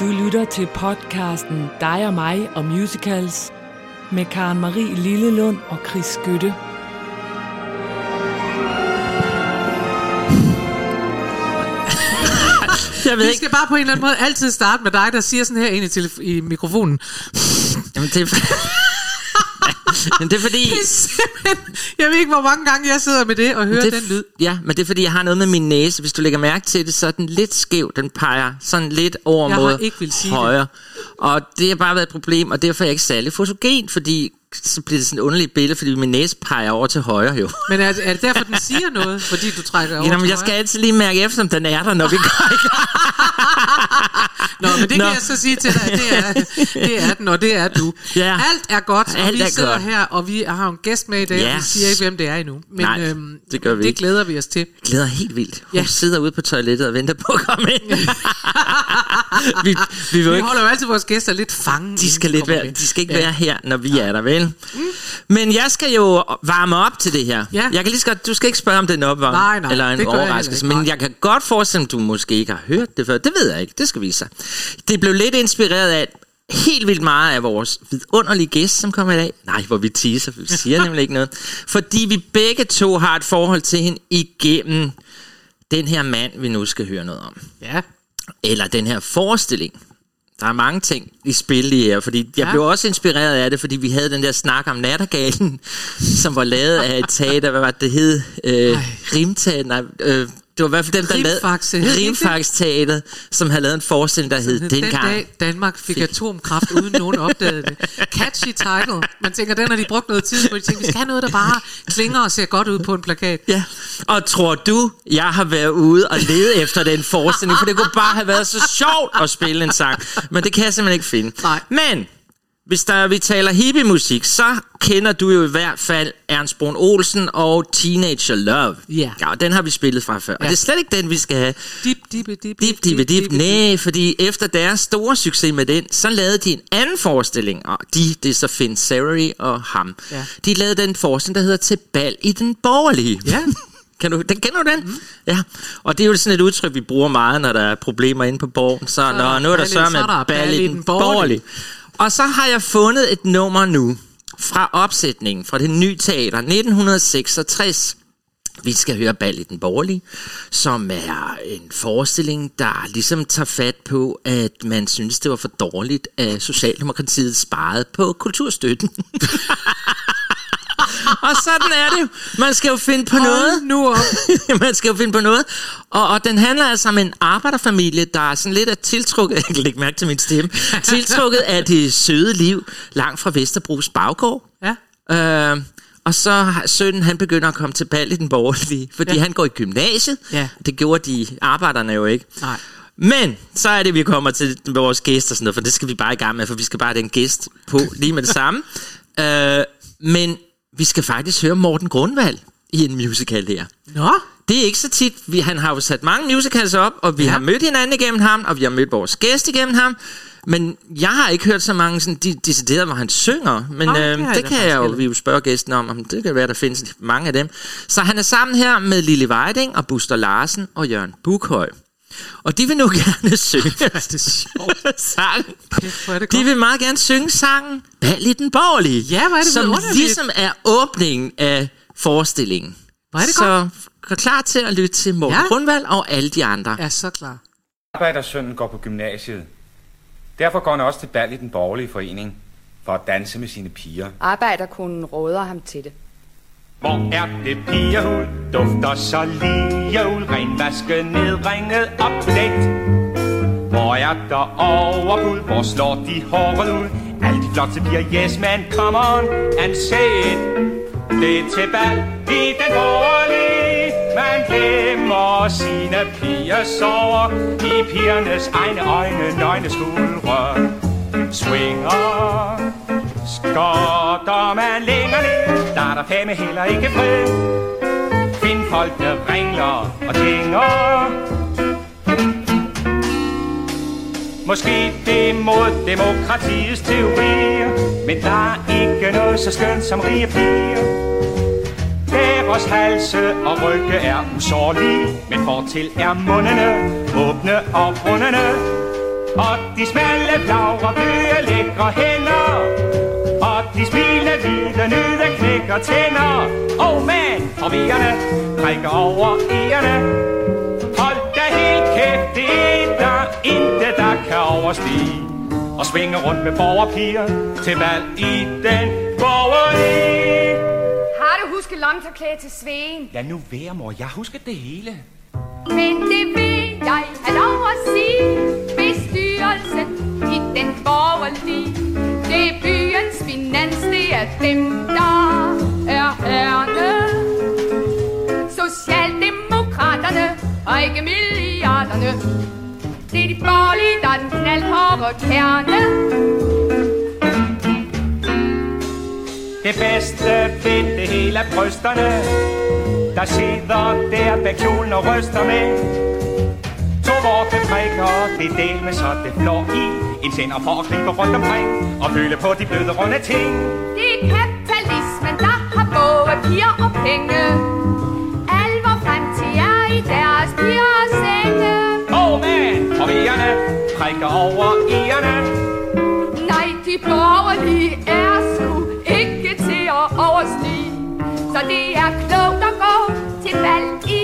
Du lytter til podcasten Dig og mig og musicals med Karen Marie Lillelund og Chris Skytte. Jeg ved Vi ikke. skal bare på en eller anden måde altid starte med dig, der siger sådan her ind i, telef- i mikrofonen. Jamen, det, er, men det er fordi... Det Jeg ved ikke, hvor mange gange jeg sidder med det og hører det, den lyd. Ja, men det er fordi, jeg har noget med min næse. Hvis du lægger mærke til det, så er den lidt skæv. Den peger sådan lidt over Jeg mod ikke vil sige det. højre. Og det har bare været et problem, og derfor er jeg ikke særlig fotogen, fordi så bliver det sådan et underligt billede, fordi min næse peger over til højre jo. Men er, er det derfor, den siger noget? Fordi du trækker over Jamen, til jeg skal højre? altid lige mærke efter, om den er der, når vi går i gang. Nå, men det Nå. kan jeg så sige til dig, det er, det er den, og det er du. Ja. Alt er godt, og Alt vi er sidder godt. her, og vi har en gæst med i dag, og vi Yes. siger ikke, hvem det er endnu. Men Nej, øhm, det gør vi det ikke. glæder vi os til. Glæder helt vildt. Hun Ja. sidder ude på toilettet og venter på at komme ind. vi, vi Vi ikke holder jo altid vores gæster lidt fanget. De skal, lidt være, de skal ikke ja. være her, når vi er der, vel? Mm. Men jeg skal jo varme op til det her. Ja. Jeg kan lige så godt, du skal ikke spørge om det er en opvarmning Nej, nej, eller en jeg overraskelse, ikke. men jeg kan godt forestille mig, at du måske ikke har hørt det før. Det ved jeg ikke, det skal vise sig. Det blev lidt inspireret af helt vildt meget af vores vidunderlige gæst, som kommer i dag. Nej, hvor vi teaser, vi siger nemlig ikke noget. Fordi vi begge to har et forhold til hende igennem den her mand, vi nu skal høre noget om Ja, eller den her forestilling. Der er mange ting i spil lige her, fordi jeg Ja. blev også inspireret af det, fordi vi havde den der snak om Nattergalen, som var lavet af et teater, hvad var det, det hed? Øh, Rimteater, nej, øh, det var i hvert fald dem, der lavede ikke Rimfax Teater, som havde lavet en forestilling, der hed den Dengang. dag Danmark fik atomkraft, uden nogen opdagede det. Catchy title. Man tænker, den har de brugt noget tid på. De tænker, vi skal have noget, der bare klinger og ser godt ud på en plakat. Ja, og tror du, jeg har været ude og lede efter den forestilling, for det kunne bare have været så sjovt at spille en sang, men det kan jeg simpelthen ikke finde. Nej. Men hvis der, vi taler hippie-musik, så kender du jo i hvert fald Ernst Brun Olsen og Teenager Love. Ja. ja den har vi spillet fra før. Ja. Og det er slet ikke den, vi skal have. Dip, dip, dip, dip, Dip, dip, dip, nej, fordi efter deres store succes med den, så lavede de en anden forestilling, og de, det er så Finn Severy og ham. Ja. De lavede den forestilling, der hedder Til bal i den borgerlige. Ja. Kan du, den, kender du den? Mm. Ja. Og det er jo sådan et udtryk, vi bruger meget, når der er problemer inde på borgen. Så, så når, nu er der er med bal i den borgerlige. borgerlige. Og så har jeg fundet et nummer nu fra opsætningen fra det nye teater 1966. Vi skal høre Ball i den Borgerlige, som er en forestilling, der ligesom tager fat på, at man synes, det var for dårligt, at Socialdemokratiet sparede på kulturstøtten. og sådan er det. Man skal jo finde på noget. Hold nu op. man skal jo finde på noget. Og, og den handler altså om en arbejderfamilie, der er sådan lidt af tiltrukket, jeg kan lægge mærke til min stemme, tiltrukket af det søde liv langt fra Vesterbros baggård. Ja. Øh, og så sønnen, han begynder at komme til bal i den borgerlige, fordi ja. han går i gymnasiet. Ja. Det gjorde de arbejderne jo ikke. Nej. Men så er det, vi kommer til vores gæst og sådan noget, for det skal vi bare i gang med, for vi skal bare have den gæst på lige med det samme. Øh, men vi skal faktisk høre Morten Grundvald i en musical her. Nå, Det er ikke så tit. Vi, han har jo sat mange musicals op, og vi Ja. har mødt hinanden igennem ham, og vi har mødt vores gæst igennem ham. Men jeg har ikke hørt så mange sådan, de, deciderede, hvor han synger. Men det øh, det da kan jeg jo, vi jo spørge gæsten om. om Det kan være, der findes mange af dem. Så han er sammen her med Lille Weiding og Buster Larsen og Jørgen Bukhøj. Og de vil nu gerne synge det er sjovt. sangen. Kæft, hvor er det De godt. vil meget gerne synge sangen Bal i den borgerlige. Ja, hvor er det Som ligesom er åbningen af forestillingen. Hvor er det Så gør klar til at lytte til Morten Ja. ja. Grundvald og alle de andre. Er så klar. Arbejdersønnen går på gymnasiet. Derfor går han også til bal i den borgerlige forening for at danse med sine piger. Arbejderkonen råder ham til det. Hvor er det pigehul? Dufter så lige ul, renvasket ned, ringet op to. Hvor er der overbud? Hvor slår de håret ud? Alle de flotte piger, yes man, come on and say it. Det er til bal i den borgerlige. Man glemmer sine piger sover i pigernes egne øjne, nøgne skuldre. Swinger, skotter man længere ned, der er der fame heller ikke fred. Find folk, der ringler og tænger. Måske det er mod demokratiets teorier, men der er ikke noget så skønt som rige piger. Deres halse og rygge er usårlige, men fortil er mundene åbne og rundene. Og de smalle blagre bløde lækre hen de smilende hvide nyde knækker tænder Oh man, forvirrende trækker over ærerne Hold da helt kæft, det er der intet, der kan overstige Og svinge rundt med borgerpiger til valg i den borgerlige Har du husket lomterklæde til Sveen? Lad nu være, mor. Jeg husker det hele. Men det vil jeg have lov at sige. Bestyrelsen i den borgerlige. Det er byens finans, det er dem, der er herrene. Socialdemokraterne og ikke milliarderne. Det er de borgerlige, der er den knaldhårde kerne. Det bedste ved det hele er brysterne Der sidder der bag kjolen og ryster med To vorte prikker, det del med så det flår i en sender for at gribe rundt omkring Og føle på de bløde runde ting Det er kapitalismen, der har både piger og penge. Al vor fremtid er i deres piger og senge. Åh oh, man, forvirrende Prikker over ierne Nej, de borgerlige er sgu ikke til at overstige. Så det er klogt at gå til valg i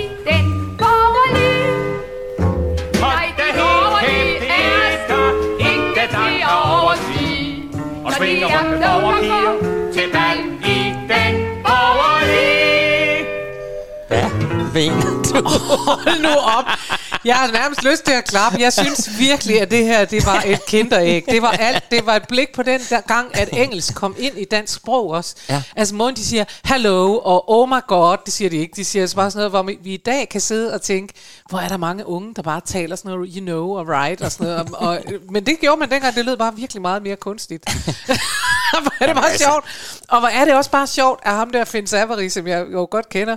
Og svinger er rundt borgerpiger gå Til valg i den borgerlige Hvad mener du? Hold nu op. Jeg har nærmest lyst til at klappe. Jeg synes virkelig, at det her det var et kinderæg. Det var alt. Det var et blik på den der gang, at engelsk kom ind i dansk sprog også. Ja. Altså måden, de siger hello og oh my god, det siger de ikke. De siger altså bare sådan noget, hvor vi i dag kan sidde og tænke, hvor er der mange unge, der bare taler sådan noget, you know, og right og sådan noget. Og, og, men det gjorde man dengang, det lød bare virkelig meget mere kunstigt. hvor er det bare altså- sjovt. Og hvor er det også bare sjovt, at ham der Finn Savary, som jeg jo godt kender,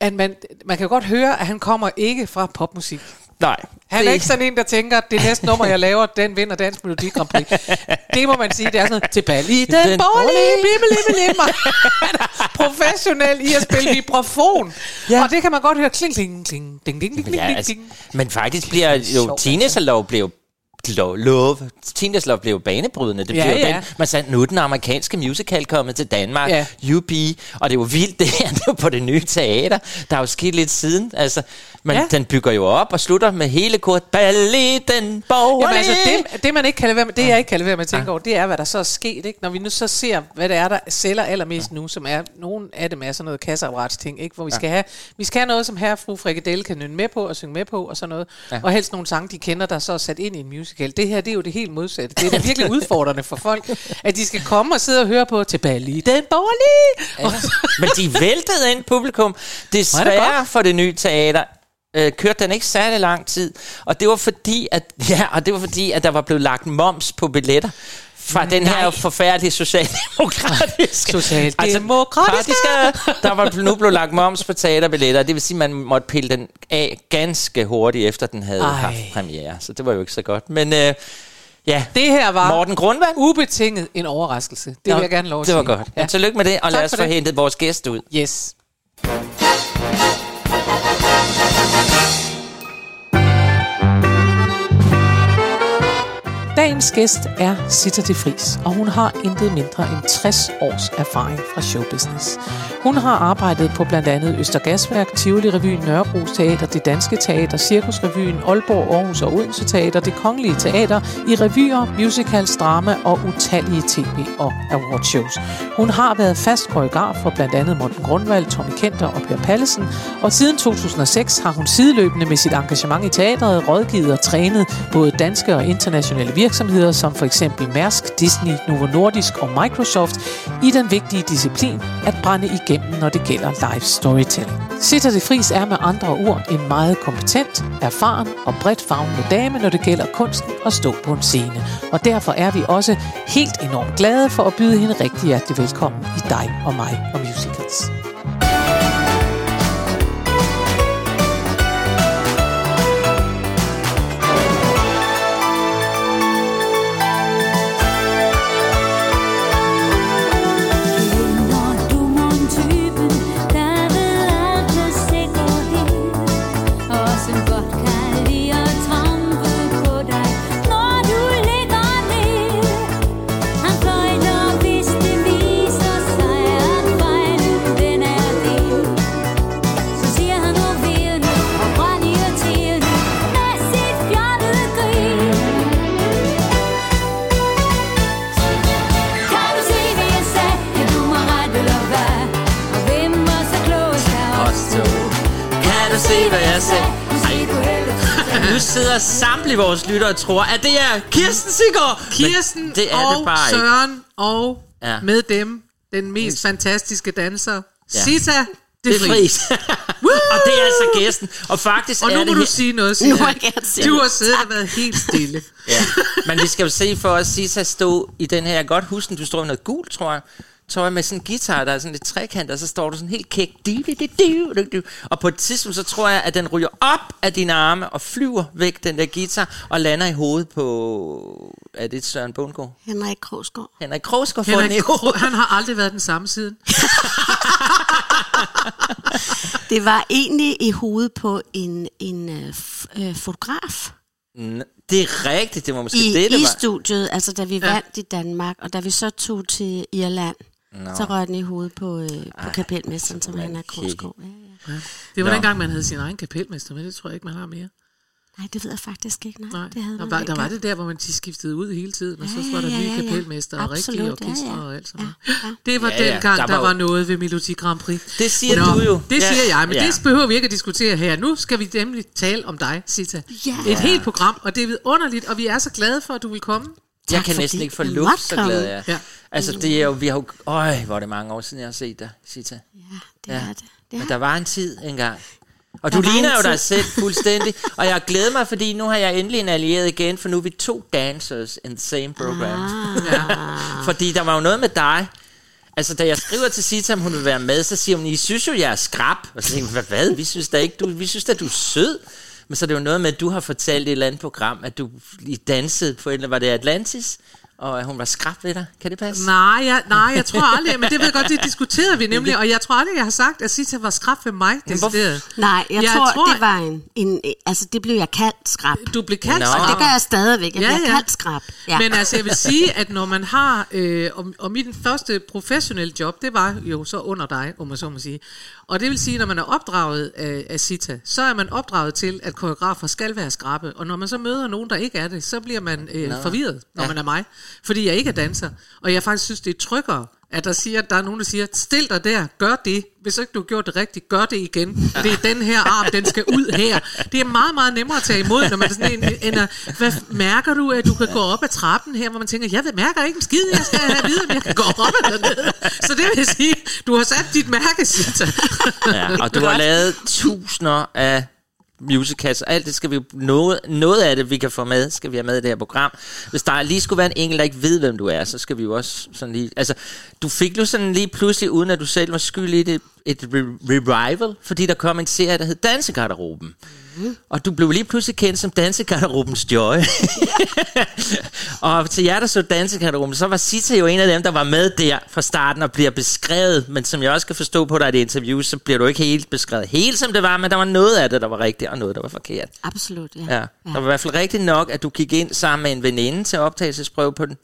at man, man kan godt høre, at han kommer ikke fra popmusik. Nej. Han er ikke sådan en, der tænker, at det næste nummer, jeg laver, den vinder Dansk Melodi Grand Prix. Det må man sige, det er sådan noget, til Bali, den, Den borgerlige. borgerlige, Han er professionel i at spille vibrafon. Ja. Og det kan man godt høre, kling, kling, kling, ding, ding, ding, ding, Ja, altså, ding. men faktisk bliver jo teenagerlov blev lov, love. Teenagerlov blev banebrydende. Det blev ja. Den, man sagde, nu er den amerikanske musical kommet til Danmark. Ja. UP. Og det jo vildt, det her det jo på det nye teater. Der er jo sket lidt siden. Altså, men Ja. den bygger jo op og slutter med hele kort. Ballet, den borgerlige. Jamen altså, det, det man ikke kan lade være med, det jeg ikke kan lade være med at tænke over, det er, hvad der så er sket, ikke? Når vi nu så ser, hvad det er, der sælger allermest nu, som er, nogle af dem er sådan noget kasseapparatsting, ikke? Hvor vi skal have, vi skal have noget, som her fru Frikadelle kan nynne med på og synge med på og sådan noget. Ja. Og helst nogle sange, de kender, der er så er sat ind i en musical. Det her, det er jo det helt modsatte. Det er da virkelig udfordrende for folk, at de skal komme og sidde og høre på til Bali, den borgerlige. Og, Men de væltede ind publikum. Desværre for det nye teater øh, kørte den ikke særlig lang tid. Og det var fordi, at, ja, og det var fordi, at der var blevet lagt moms på billetter fra den her forfærdelige socialdemokratiske... Socialdemokratiske. partiske- Der var nu blevet lagt moms på teaterbilletter. Det vil sige, at man måtte pille den af ganske hurtigt, efter den havde Ej. Haft premiere. Så det var jo ikke så godt. Men øh, ja, det her var Morten Grundvand. ubetinget en overraskelse. Det vil jeg gerne lov at Det var sige. godt. Ja. Tillykke med det, og lad Tak os for få hentet vores gæst ud. Yes. Thank you. Dagens gæst er Sitter de Fris, og hun har intet mindre end 60 års erfaring fra showbusiness. Hun har arbejdet på blandt andet Østergasværk, Tivoli Revyen, Nørrebro Teater, Det Danske Teater, Cirkusrevyen, Aalborg, Aarhus og Odense Teater, Det Kongelige Teater, i revyer, musicals, drama og utallige tv- og awardshows. Hun har været fast koreograf for blandt andet Morten Grundvald, Tommy Kenter og Per Pallesen, og siden 2006 har hun sideløbende med sit engagement i teatret rådgivet og trænet både danske og internationale virksomheder, som for eksempel Mærsk, Disney, Novo Nordisk og Microsoft, i den vigtige disciplin at brænde igennem, når det gælder live storytelling. Sitter de Fris er med andre ord en meget kompetent, erfaren og bredt favnende dame, når det gælder kunsten at stå på en scene. Og derfor er vi også helt enormt glade for at byde hende rigtig hjertelig velkommen i dig og mig og musicals. Sidder samtlige vores lyttere og tror, at det er Kirsten Sigård. Men Kirsten det er og det bare ikke. Søren og Ja. med dem, den mest fantastiske danser, Ja. Sita Det er fris. og det er altså gæsten. Og faktisk Og er nu det må du her- sige noget, Nu Sita. må jeg gerne sige Du har siddet og været helt stille. Ja. Men vi skal jo se for os Sisa stå i den her, jeg kan godt huske, du står i noget gult, tror jeg, tøj med sådan en guitar, der er sådan lidt trekant, og så står du sådan helt kæk. Og på et tidspunkt, så tror jeg, at den ryger op af dine arme og flyver væk, den der guitar, og lander i hovedet på... Er det Søren Bundgaard? Henrik Krogsgaard. Henrik Krogsgaard får den i Henrik, hovedet. Kro- han har aldrig været den samme siden. Det var egentlig i hovedet på en, en øh, øh, fotograf N- Det er rigtigt, det var måske i, det, det i var. studiet, altså da vi ja. vandt i Danmark, og da vi så tog til Irland, Nå. så røg den i hovedet på, øh, på kapelmesteren, som han er. Krogsgaard. Ja, ja. Det var Nå. dengang, man havde sin egen kapelmester, men det tror jeg ikke, man har mere. Nej, det ved jeg faktisk ikke. Nej, Nej, det havde der, man var, der var det der, hvor man de skiftede ud hele tiden, og så Ja, var der ja, nye ja, ja. kapelmester og rigtige Absolut, ja, orkestre ja. og alt sådan Ja, noget. ja. Det var Ja, ja, dengang, der der var var jo- noget ved Melodi Grand Prix. Det siger Nå, du jo. Det Ja, siger jeg, men ja. det behøver vi ikke at diskutere her. Nu skal vi nemlig tale om dig, Sita. Ja. Et helt program, og det er vidunderligt, og vi er så glade for, at du vil komme. Jeg kan næsten ikke få luft, så glad jeg er. Ja. Altså, det er jo, vi har jo... Øj, hvor er det mange år siden, jeg har set dig, Sita. Ja, det Ja. er det. det Men er. der var en tid engang. Og Der du ligner jo dig selv fuldstændig. og jeg glæder mig, fordi nu har jeg endelig en allieret igen, for nu er vi to dancers in the same program. Ah. Fordi der var jo noget med dig. Altså, da jeg skriver til Sita, om hun vil være med, så siger hun, I synes jo, jeg er skrab. Og så tænker jeg, hvad, hvad? Vi synes da ikke, du, vi synes da, du er sød. Men så er det jo noget med, at du har fortalt i et eller andet program, at du dansede på en, var det Atlantis? Og at hun var skrab ved dig. Kan det passe? Nej, jeg, nej, jeg tror aldrig, men det ved jeg godt, det diskuterede vi nemlig, og jeg tror aldrig, jeg har sagt, at Sita var skrab ved mig. decideret. Nej, jeg, Jeg tror, tror- det var en, en... Altså, det blev jeg kaldt skrab. Du blev kaldt Nå. skrab. Og det gør jeg stadigvæk. Jeg Ja, bliver ja. kaldt skrab. Ja. Men altså, jeg vil sige, at når man har, øh, og, og mit første professionelle job, det var jo så under dig, om man så må sige. Og det vil sige, når man er opdraget af, af Sita, så er man opdraget til, at koreografer skal være skrappe. Og når man så møder nogen, der ikke er det, så bliver man øh, forvirret, når ja. man er mig. Fordi jeg ikke er danser. Og jeg faktisk synes, det er tryggere, at der, siger, at der er nogen, der siger, stil dig der, gør det. Hvis ikke du har gjort det rigtigt, gør det igen. Det er den her arm, den skal ud her. Det er meget, meget nemmere at tage imod, når man er sådan en, en, en hvad mærker du, at du kan gå op ad trappen her, hvor man tænker, jeg mærker ikke en skid, jeg skal have at vide, om jeg kan gå op eller ned. Så det vil sige, du har sat dit mærke, Sita. Ja, og du har lavet tusinder af musicals, alt det skal vi noget, noget af det, vi kan få med, skal vi have med i det her program. Hvis der lige skulle være en enkelt, der ikke ved, hvem du er, så skal vi jo også sådan lige... Altså, du fik jo sådan lige pludselig, uden at du selv var skyld i det, et re- revival, fordi der kom en serie, der hed Dansegarderoben. Mm. Og du blev lige pludselig kendt som Dansegarderobens Joy. og til jer, der så Dansegarderoben, så var Sita jo en af dem, der var med der fra starten og bliver beskrevet. Men som jeg også kan forstå på dig i det interview, så bliver du ikke helt beskrevet helt som det var, men der var noget af det, der var rigtigt, og noget, der var forkert. Absolut, ja. Ja. Der var i hvert fald rigtigt nok, at du gik ind sammen med en veninde til optagelsesprøve på den.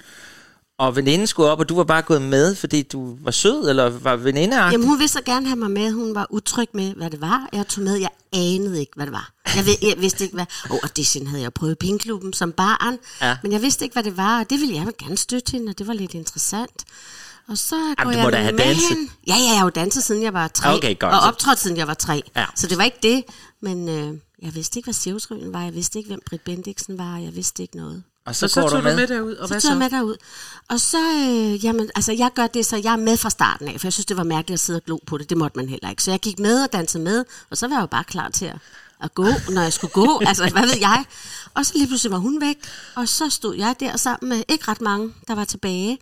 Og veninden skulle op, og du var bare gået med, fordi du var sød, eller var venindeagtig? Jamen, hun ville så gerne have mig med. Hun var utryg med, hvad det var. Jeg tog med. Jeg anede ikke, hvad det var. Jeg, ved, jeg vidste ikke, hvad... Åh, oh, audition havde jeg prøvet i Pinkklubben som barn. Ja. Men jeg vidste ikke, hvad det var. Og det ville jeg gerne støtte hende, og det var lidt interessant. Og så går du jeg må da have med danset. hende. Ja, ja, jeg har jo danset, siden jeg var tre. Okay, godt. Og optrådt, siden jeg var tre. Ja. Så det var ikke det. Men øh, jeg vidste ikke, hvad Siriusryen var. Jeg vidste ikke, hvem Britt Bendiksen var. Jeg vidste ikke noget. Og så, Så, så går tog du med. med derud, og Så hvad tog jeg så? med derud. Og så, øh, jamen, altså jeg gør det, så jeg er med fra starten af, for jeg synes, det var mærkeligt at sidde og glo på det. Det måtte man heller ikke. Så jeg gik med og dansede med, og så var jeg jo bare klar til at, at gå, når jeg skulle gå. Altså, hvad ved jeg? Og så lige pludselig var hun væk, og så stod jeg der sammen med ikke ret mange, der var tilbage.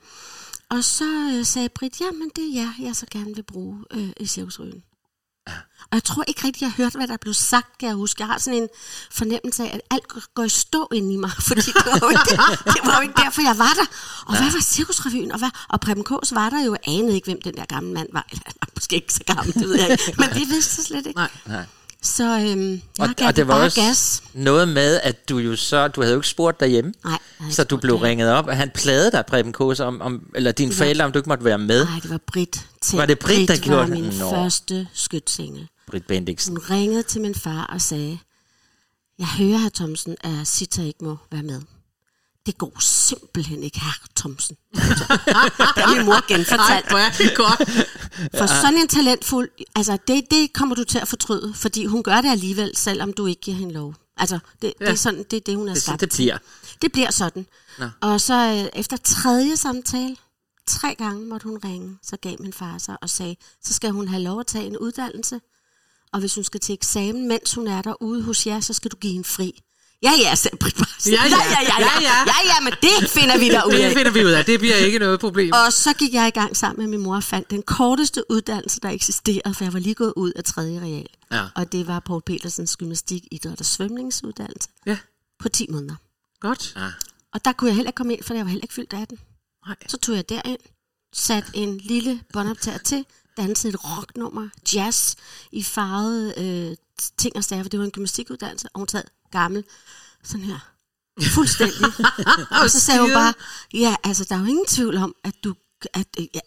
Og så øh, sagde Britt, jamen det er jer, jeg så gerne vil bruge øh, i Cirkusryen. Og jeg tror ikke rigtig, jeg hørte, hvad der blev sagt, kan jeg huske. Jeg har sådan en fornemmelse af, at alt går i stå inde i mig, fordi det var jo ikke, det var jo ikke derfor, jeg var der. Og hvad var Cirkusrevyen? Og, hvad? og Preben Kås var der jo, jeg anede ikke, hvem den der gamle mand var. Eller han var måske ikke så gammel, det ved jeg ikke. Men det vidste jeg slet ikke. Nej. Så øhm, jeg Og, gav og det var også gas. noget med, at du jo så, du havde jo ikke spurgt derhjemme, Nej, havde så du blev derhjemme. ringet op, og han plagede dig, Preben Kose, om, om, eller dine Det var- forældre, om du ikke måtte være med. Nej, det var Britt. Til. Var det Britt, der var gjorde det? min Nå. første skytsengel. Britt Bendiksen. Hun ringede til min far og sagde, jeg hører, herr Thomsen, at Sita ikke må være med. Det går simpelthen ikke, herre Thomsen. det har min mor genfortalt. er det godt. For sådan en talentfuld, altså det, det kommer du til at fortryde, fordi hun gør det alligevel, selvom du ikke giver hende lov. Altså, det, ja. det er sådan, det, det hun er Det skabt det bliver. Det bliver sådan. Nå. Og så øh, efter tredje samtale, tre gange måtte hun ringe, så gav min far sig og sagde, så skal hun have lov at tage en uddannelse, og hvis hun skal til eksamen, mens hun er derude hos jer, så skal du give hende fri. Ja, ja, sagde Britt. Ja, ja. ja, ja, ja, Ja, ja. ja, ja, men det finder vi der ud Det af. finder vi ud af. Det bliver ikke noget problem. Og så gik jeg i gang sammen med min mor og fandt den korteste uddannelse, der eksisterede, for jeg var lige gået ud af tredje real. Ja. Og det var Paul Petersens gymnastik, idræt og svømningsuddannelse Ja, på 10 måneder. godt. Ja. Og der kunne jeg heller ikke komme ind, for jeg var heller ikke fyldt 18. Nej. Så tog jeg derind, satte en lille båndoptager til, dansede et rocknummer, jazz i farvede øh, ting og sager, for det var en gymnastikuddannelse, og hun sad gammel, sådan her, fuldstændig. og så sagde hun bare, ja, altså, der er jo ingen tvivl om, at du at, øh, ja,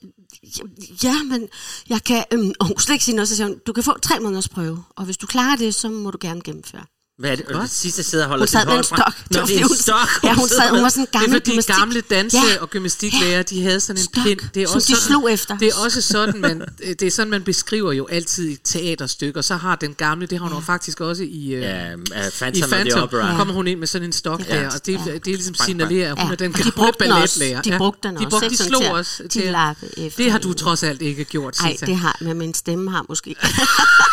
ja, men jeg kan, øhm, og hun slet ikke sige noget, så sagde hun, du kan få tre måneders prøve, og hvis du klarer det, så må du gerne gennemføre. Hvad er det? Det sidste sidder og holder Hun sad med en stok. Nå, det er en hun- stok. Ja, hun, sad, hun var sådan en Det er gammel fordi gymnastik. gamle danse- Ja. og gymnastiklærer, de havde sådan en Stok, pind. Det er også de sådan, slog efter. Det er også sådan, man, det er sådan, man beskriver jo altid i teaterstykker. Så har den gamle, det har hun jo faktisk også i, øh, Ja, uh, i Phantom, the Phantom. Opera. Kommer hun ind med sådan en stok Ja. der, og det, det er ligesom signalerer, at hun Ja, er den de gamle brugte også. balletlærer. De brugte den de også, brugte, ikke? de slog os. de Det har du trods alt ikke gjort, Nej, det har men min stemme har måske.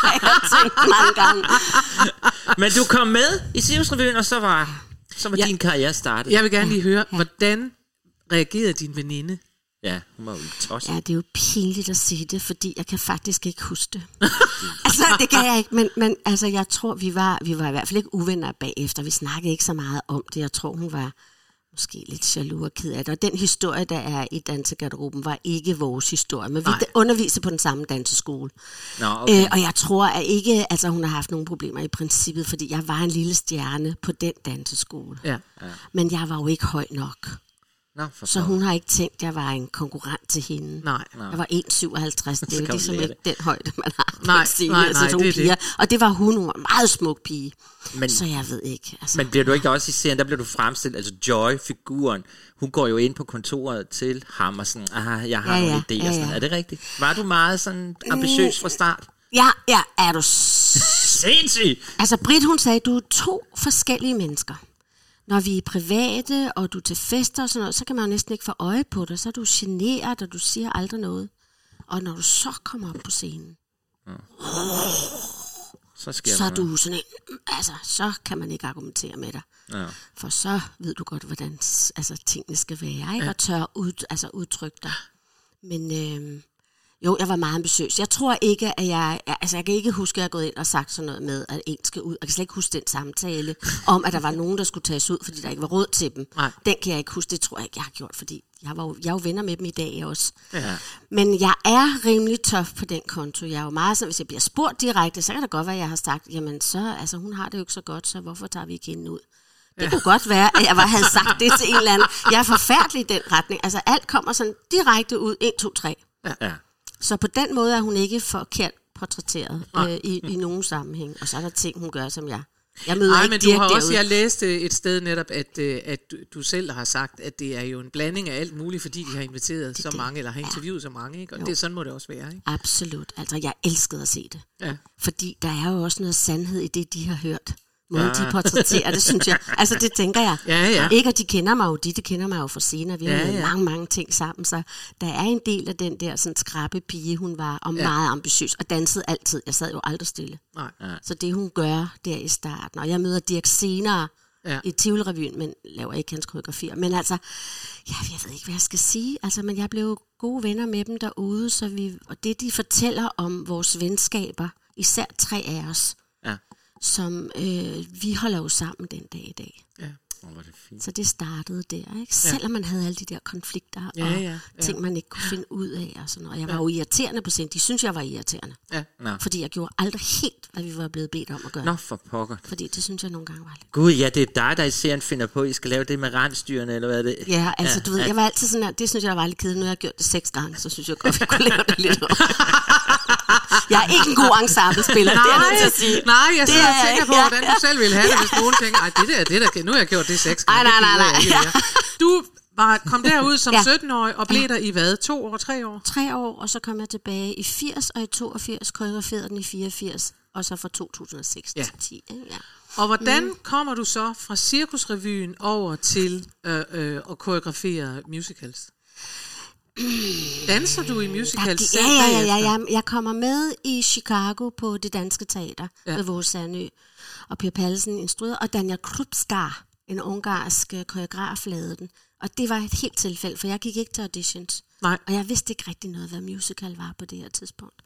jeg har tænkt mange gange. Men du kom med i Sirius-revyen, og så var, så var Ja. din karriere startet. Jeg vil gerne lige høre, hvordan reagerede din veninde? Ja, hun var jo tosset. Ja, det er jo pinligt at sige det, fordi jeg kan faktisk ikke huske det. altså, det kan jeg ikke, men, men altså, jeg tror, vi var, vi var i hvert fald ikke uvenner bagefter. Vi snakkede ikke så meget om det. Jeg tror, hun var måske lidt jaloux og ked af det. Og den historie, der er i dansegarderoben, var ikke vores historie. Men vi Nej. underviser på den samme danseskole. Nå, okay. Øh, og jeg tror at ikke, altså hun har haft nogle problemer i princippet, fordi jeg var en lille stjerne på den danseskole. Ja. Men jeg var jo ikke høj nok. Nå, for Så hun har ikke tænkt, at jeg var en konkurrent til hende. Nej. Jeg var 1,57. Det er jo ligesom ikke den højde, man har. Nej, nej, altså, nej, sådan nogle det er piger. Og det var hun, hun var en meget smuk pige. Men- så jeg ved ikke. Altså, Men bliver du ikke også i serien, der bliver du fremstillet, altså Joy-figuren, hun går jo ind på kontoret til ham og sådan, aha, jeg har Ja, nogle ja, idéer. ja, Ja, sådan. Er det rigtigt? Var du meget sådan ambitiøs fra start? ja, ja, er du... s- Sindssygt! Altså, Britt, hun sagde, du er to forskellige mennesker. Når vi er private, og du er til fester og sådan noget, så kan man jo næsten ikke få øje på dig. Så er du generet, og du siger aldrig noget. Og når du så kommer op på scenen, Så sker så er du sådan en, altså, så kan man ikke argumentere med dig. Ja. For så ved du godt, hvordan altså, tingene skal være, ikke? og tør ud, altså, udtrykke dig. Men øh, jo, jeg var meget ambitiøs. Jeg tror ikke, at jeg... Altså, jeg kan ikke huske, at jeg er gået ind og sagt sådan noget med, at en skal ud. Jeg kan slet ikke huske den samtale om, at der var nogen, der skulle tages ud, fordi der ikke var råd til dem. Nej. Den kan jeg ikke huske. Det tror jeg ikke, jeg har gjort, fordi jeg, var jo, jeg er jo venner med dem i dag også. Ja. Men jeg er rimelig tof på den konto. Jeg er jo meget sådan, hvis jeg bliver spurgt direkte, så kan det godt være, at jeg har sagt, jamen så, altså hun har det jo ikke så godt, så hvorfor tager vi ikke hende ud? Det kunne godt være, at jeg var, havde sagt det til en eller anden. Jeg er forfærdelig i den retning. Altså alt kommer sådan direkte ud. 1, 2, 3. ja. Så på den måde er hun ikke forkert portrætteret øh, i, i nogen sammenhæng. Og så er der ting, hun gør, som jeg... Jeg møder Nej, ikke men du har også, derude. jeg læste et sted netop, at, øh, at du- selv har sagt, at det er jo en blanding af alt muligt, fordi de har inviteret så det. mange, eller har interviewet så mange, ikke? og Jo. det, sådan må det også være. Ikke? Absolut. Altså, jeg elskede at se det. Ja. Fordi der er jo også noget sandhed i det, de har hørt. Måden, de portrætterer det, synes jeg. Altså, det tænker jeg. Ja, ja. Ikke, at de kender mig jo, de, de kender mig jo fra senere. Vi har Ja, ja, mange, mange ting sammen, så der er en del af den der sådan skrappe pige, hun var, og Ja. meget ambitiøs, og dansede altid. Jeg sad jo aldrig stille. Nej. Så det, hun gør der i starten, og jeg møder Dirk senere Ja. i Tivoli-revyen, men laver ikke hans koreografier. Men altså, ja, jeg ved ikke, hvad jeg skal sige. Altså, men jeg blev gode venner med dem derude, så vi, og det, de fortæller om vores venskaber, især tre af os. Som øh, vi holder jo sammen den dag i dag. Ja. Hvor er det fint. Så det startede der, ikke? Selvom man havde alle de der konflikter Ja, og ja, ja. ting, man ikke kunne finde ud af og sådan noget. Jeg var jo irriterende på scenen. De synes, jeg var irriterende. Ja. Nå. Fordi jeg gjorde aldrig helt, hvad vi var blevet bedt om at gøre. Nå, for pokker. Fordi det synes jeg nogle gange var lidt. Gud, ja, det er dig, der i serien finder på, at I skal lave det med rensdyrene, eller hvad er det? Ja, altså du ved, jeg var altid sådan her, det synes jeg var lidt kedeligt. Nu har jeg gjort det seks gange, så synes jeg godt, vi kunne lave det lidt om. Jeg er ikke en god ensemblespiller, det er jeg nødt til at sige. nej, jeg sidder er og tænker på, ja. hvordan du selv ville have det, hvis nogen tænker, ej, det der, det der, nu har jeg gjort det seks gange. Ej, nej, nej, nej. mere. Du var, kom derud som Ja. 17-årig og blev der i hvad? To år, tre år? Tre år, og så kom jeg tilbage i 80 og i 82, koreograferede den i 84, og så fra 2006 Ja. til 10. Ikke? Ja. Og hvordan mm. kommer du så fra Cirkusrevyen over til øh, øh, at koreografere musicals? Danser du i musicals Ja, ja, ja, ja, ja. Jeg kommer med i Chicago på det danske teater Ja. ved vores Sandø. Og Per Pallesen instruerede, og Danja Krupskar, en ungarsk øh, koreograf, lavede den. Og det var et helt tilfælde, for jeg gik ikke til auditions. Nej. Og jeg vidste ikke rigtig noget, hvad musical var på det her tidspunkt.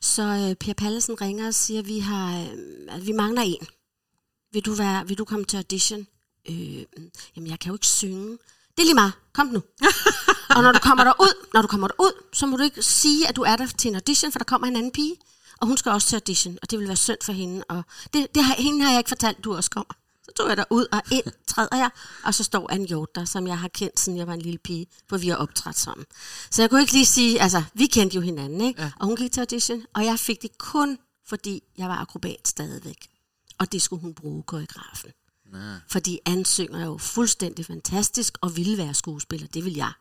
Så øh, Per Pallesen ringer og siger, at vi, har, øh, at vi mangler en. Vil du, være, vil du komme til audition? Øh, jamen, jeg kan jo ikke synge. Det er lige meget. Kom nu. og når du kommer derud, når du kommer derud, så må du ikke sige, at du er der til en audition, for der kommer en anden pige, og hun skal også til audition, og det vil være synd for hende. Og det, det har, hende har jeg ikke fortalt, du også kommer. Så tog jeg derud, og ind træder jeg, og så står Anne Hjort der, som jeg har kendt, siden jeg var en lille pige, for vi har optrådt sammen. Så jeg kunne ikke lige sige, altså, vi kendte jo hinanden, ikke? Ja. Og hun gik til audition, og jeg fik det kun, fordi jeg var akrobat stadigvæk. Og det skulle hun bruge, koreografen. Fordi Anne synger jo fuldstændig fantastisk, og ville være skuespiller. Det vil jeg.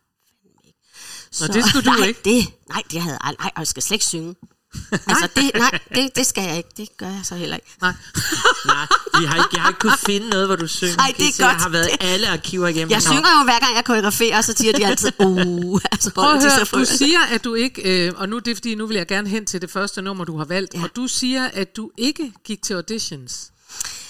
Ikke. Nå, det skulle du nej, ikke. Det, nej, det havde jeg. Nej, og jeg skal slet ikke synge. altså, det, nej, det, det skal jeg ikke. Det gør jeg så heller ikke. Nej. Nej, vi har ikke, jeg har ikke kunnet finde noget, hvor du synger. Ej, det er Kisser. Jeg godt. har været Det- alle arkiver igennem. Jeg synger jo hver gang jeg koreograferer, og så siger de altid, uh, altså Prøv at høre, du siger, at du ikke, øh, og nu er det fordi, nu vil jeg gerne hen til det første nummer, du har valgt, ja. Og du siger, at du ikke gik til auditions.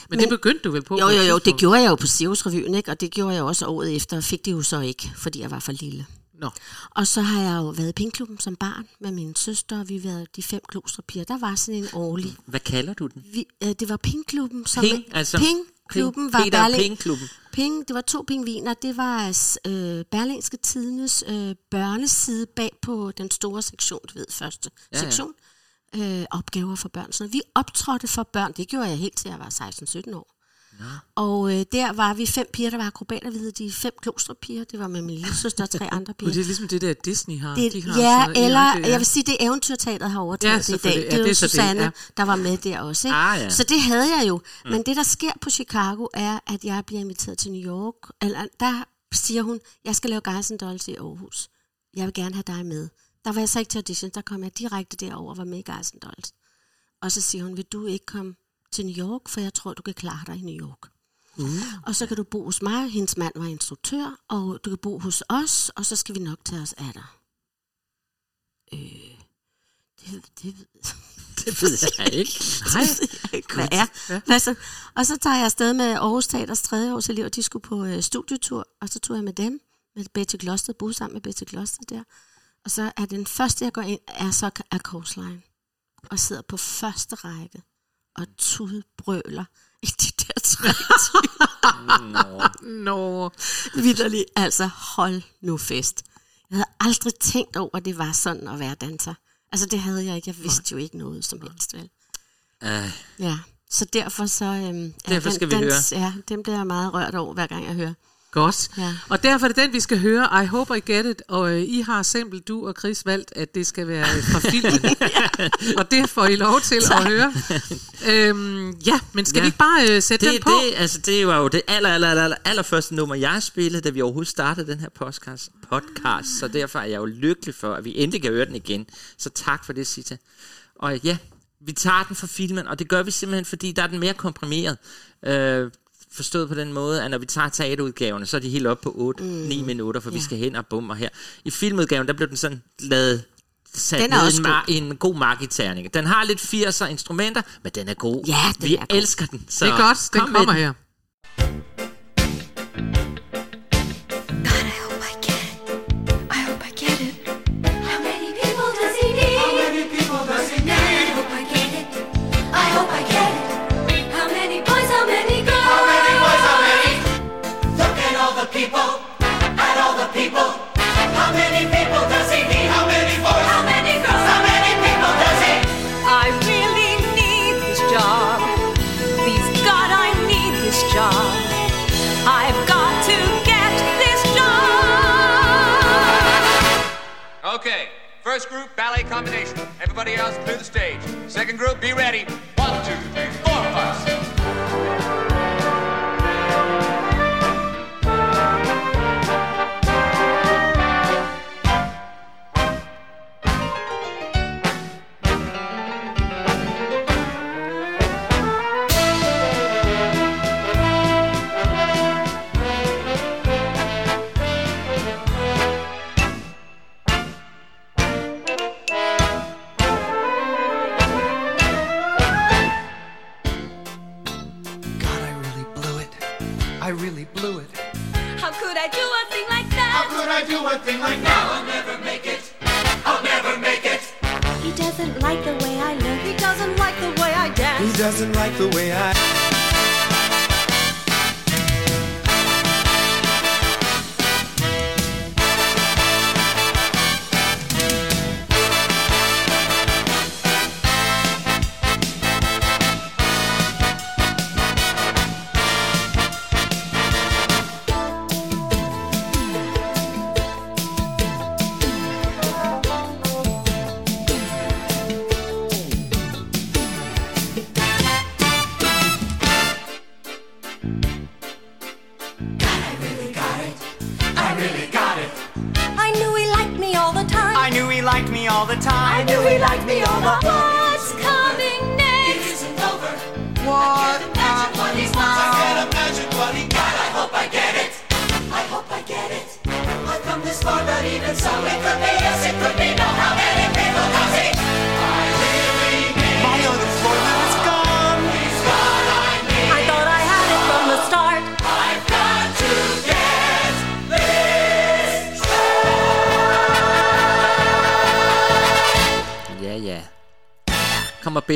Men, Men det begyndte du vel på? Jo, jo, jo, det gjorde jeg jo på Sirius-revyen, ikke? og det gjorde jeg også året efter, og fik det jo så ikke, fordi jeg var for lille. Nå. Og så har jeg jo været i Pinkklubben som barn med min søster, og vi har været de fem klosterpiger. Der var sådan en årlig. Hvad kalder du den? Vi, øh, det var Pinkklubben. Som Ping, altså- Pinkklubben Ping- var Peter Berling- Ping-klubben. Ping, det var to pingviner. Det var øh, Berlingske Tidenes øh, børneside bag på den store sektion, du ved, første ja, ja. sektion. Øh, opgaver for børn. Så vi optrådte for børn. Det gjorde jeg helt til jeg var 16-17 år. Og øh, der var vi fem piger, der var akrobater. Vi hed de fem klosterpiger. Det var med min lille søster og tre andre piger. Det er ligesom det der Disney har. Det, de har ja, eller ja, det er- jeg vil sige, det er Eventyrteateret har Ja, overtaget det i dag. Det er Ja, jo det er det, Susanne, ja. der var med der også. Ikke? Ah, ja. Så det havde jeg jo. Men det, der sker på Chicago, er, at jeg bliver inviteret til New York. Eller, der siger hun, jeg skal lave Guys and Dolls i Aarhus. Jeg vil gerne have dig med. Der var jeg så ikke til audition. Der kom jeg direkte derover og var med i Guys and Dolls. Og så siger hun, vil du ikke komme til New York, for jeg tror, du kan klare dig i New York. Mm. Og så kan du bo hos mig, hendes mand var instruktør, og du kan bo hos os, og så skal vi nok tage os af dig. Øh, det, det, Det ved jeg ikke. Nej, ikke, hvad er. Hvad så? Og så tager jeg afsted med Aarhus Teaters tredje års elever. De skulle på øh, studietur, og så tog jeg med dem, med Betty Gloster, boede sammen med Betty Gloster der. Og så er den første, jeg går ind, er så er Coastline. Og sidder på første række og tudbrøler i de der tre Nå. Vitterligt, altså hold nu fest. Jeg havde aldrig tænkt over, at det var sådan at være danser. Altså det havde jeg ikke. Jeg vidste jo ikke noget som helst, vel? Uh, Ja, så derfor så... Øhm, er Derfor skal vi dans, Ja, dem bliver jeg meget rørt over, hver gang jeg hører. Godt. Ja. Og derfor er det den, vi skal høre. I Hope I Get It. Og øh, I har simpelthen, du og Chris, valgt, at det skal være øh, fra filmen. og det får I lov til at høre. Øhm, ja, men skal Ja. vi ikke bare øh, sætte det, den på? det, altså, det var jo det aller, aller, aller, aller, aller første nummer, jeg spillede, da vi overhovedet startede den her podcast, podcast. Så derfor er jeg jo lykkelig for, at vi endelig kan høre den igen. Så tak for det, Sita. Og ja, vi tager den fra filmen, og det gør vi simpelthen, fordi der er den mere komprimeret. Øh, forstået på den måde, at når vi tager teaterudgaverne, så er de helt op på 8-9 mm. minutter, for ja. vi skal hen og bummer her. I filmudgaven, der blev den sådan lavet sat Den er ned også en, mar- en god markiterning. Den har lidt 80'er instrumenter, men den er god. Ja, den vi er god. elsker den. Så Det er godt, den kommer her. Everybody else, clear the stage. Second group, be ready.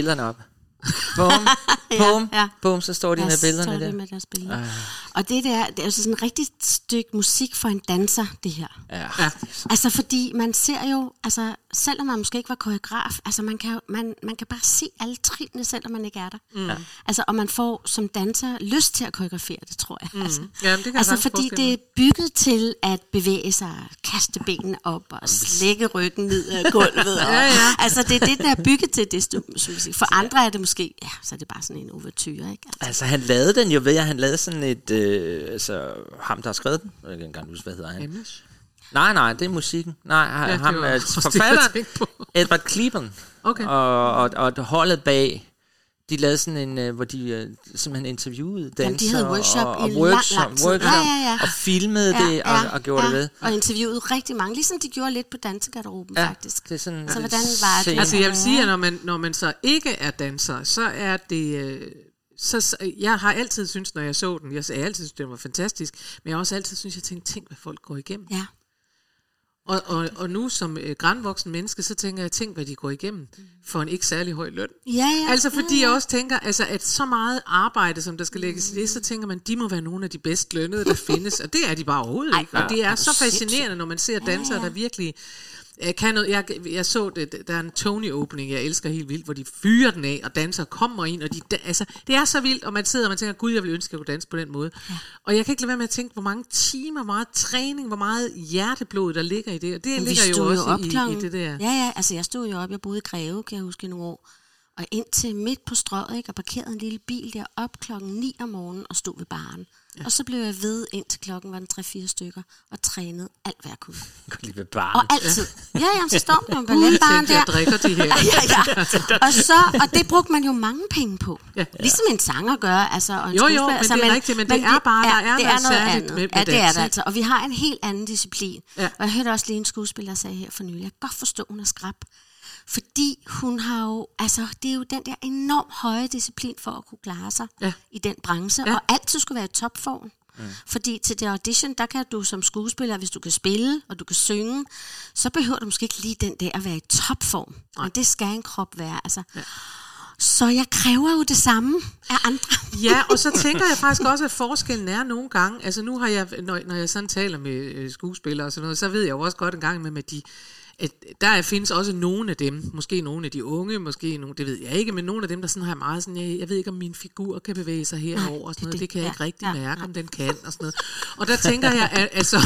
Billederne op. Bum, bum, Ja, ja. bum, så står de med Der billederne står de der. med deres billeder. Og det der, det er jo sådan et rigtigt stykke musik for en danser, det her. Ja. Altså fordi man ser jo, altså selvom man måske ikke var koreograf, altså man kan, jo, man, man kan bare se alle trinene, selvom man ikke er der. Mm. Altså, og man får som danser lyst til at koreografere det, tror jeg. Mm. Altså, Jamen, det kan jeg altså sagtens fordi det er bygget til at bevæge sig, kaste benene op og slække ryggen ned af gulvet. Og, Ja, ja. Altså det er det, der er bygget til det musik. For andre er det måske, ja, så er det bare sådan en ouverture, ikke? Altså, Altså, han lavede den jo ved, at han lavede sådan et... Øh, altså, ham, der har skrevet den. Jeg kan ikke engang huske, hvad hedder han. Amish. Nej, nej, det er musikken. Nej, Ja, ja, det ham var er det, jeg forfatteren. Edward Cleveland. Okay. Og, og, og holdet bag, de lavede sådan en, øh, hvor de øh, simpelthen interviewede danser. Jamen, de havde workshop og, i og lang, workshop, lang tid. workshop, Ja, ja, ja. og filmede det og, og gjorde det ved. Og interviewede rigtig mange, ligesom de gjorde lidt på dansegarderoben, Ja, faktisk. det er sådan... Så hvordan var det? Altså jeg vil sige, at når man, når man så ikke er danser, så er det... Så, jeg har altid syntes, når jeg så den, jeg har altid synes, den var fantastisk, men jeg har også altid synes, jeg tænkte, tænk, hvad folk går igennem. Ja. Og, og, og nu som øh, grænvoksen menneske, så tænker jeg, tænk, hvad de går igennem for en ikke særlig høj løn. Ja, ja. Altså fordi ja, jeg ja. også tænker, altså, at så meget arbejde, som der skal lægges i det, så tænker man, de må være nogle af de bedst lønnede, der findes. Og det er de bare overhovedet Ej, ikke. Og det er hvor så fascinerende, når man ser dansere, Ja, ja. der virkelig øh, kan noget. Jeg, jeg så det, der er en Tony-opening, jeg elsker helt vildt, hvor de fyrer den af, og danser kommer ind, og de, da- altså, det er så vildt, og man sidder og man tænker, gud, jeg vil ønske, at jeg kunne danse på den måde. Ja. Og jeg kan ikke lade være med at tænke, hvor mange timer, hvor meget træning, hvor meget hjerteblod, der ligger i det. Og det Men ligger jo også op i, i, det der. Ja, ja, altså jeg stod jo op, jeg boede i Greve, kan jeg huske nogle år. Og ind til midt på strøget, ikke, og parkerede en lille bil der op klokken 9 om morgenen og stod ved baren. Ja. Og så blev jeg ved indtil klokken var den 3-4 stykker og trænede alt, hvad jeg kunne. Gå lige ved Og baren. altid. Ja, jamen, så står man på balletbaren tænkte jeg, der. drikker de her. ja, ja. Og, så, og det brugte man jo mange penge på. Ja. Ligesom en sanger gør. Altså, og en Jo, jo, skuespiller. men altså, det er rigtigt, men det er bare- der er det noget er noget særligt andet. med- med ja, det er ikke? altså. Og vi har en helt anden disciplin. Ja. Og jeg hørte også lige en skuespiller der sagde her for nylig, jeg kan godt forstå, hun er skrab. Fordi hun har jo, altså det er jo den der enormt høje disciplin for at kunne klare sig Ja. i den branche, Ja. og altid skulle være i topform. Mm. Fordi til det audition, der kan du som skuespiller, hvis du kan spille, og du kan synge, så behøver du måske ikke lige den der at være i topform. Men det skal en krop være. Altså. Ja. Så jeg kræver jo det samme af andre. Ja, og så tænker jeg faktisk også, at forskellen er nogle gange, altså nu har jeg, når, når jeg sådan taler med øh, skuespillere og sådan noget, så ved jeg jo også godt en gang med, at de at der er- findes også nogle af dem, måske nogle af de unge, måske nogle, det ved jeg ikke, men nogle af dem, der sådan har meget sådan, jeg, jeg ved ikke, om min figur kan bevæge sig herover og sådan noget, det, kan jeg ikke rigtig mærke, om den kan og sådan noget. Og der tænker jeg, altså,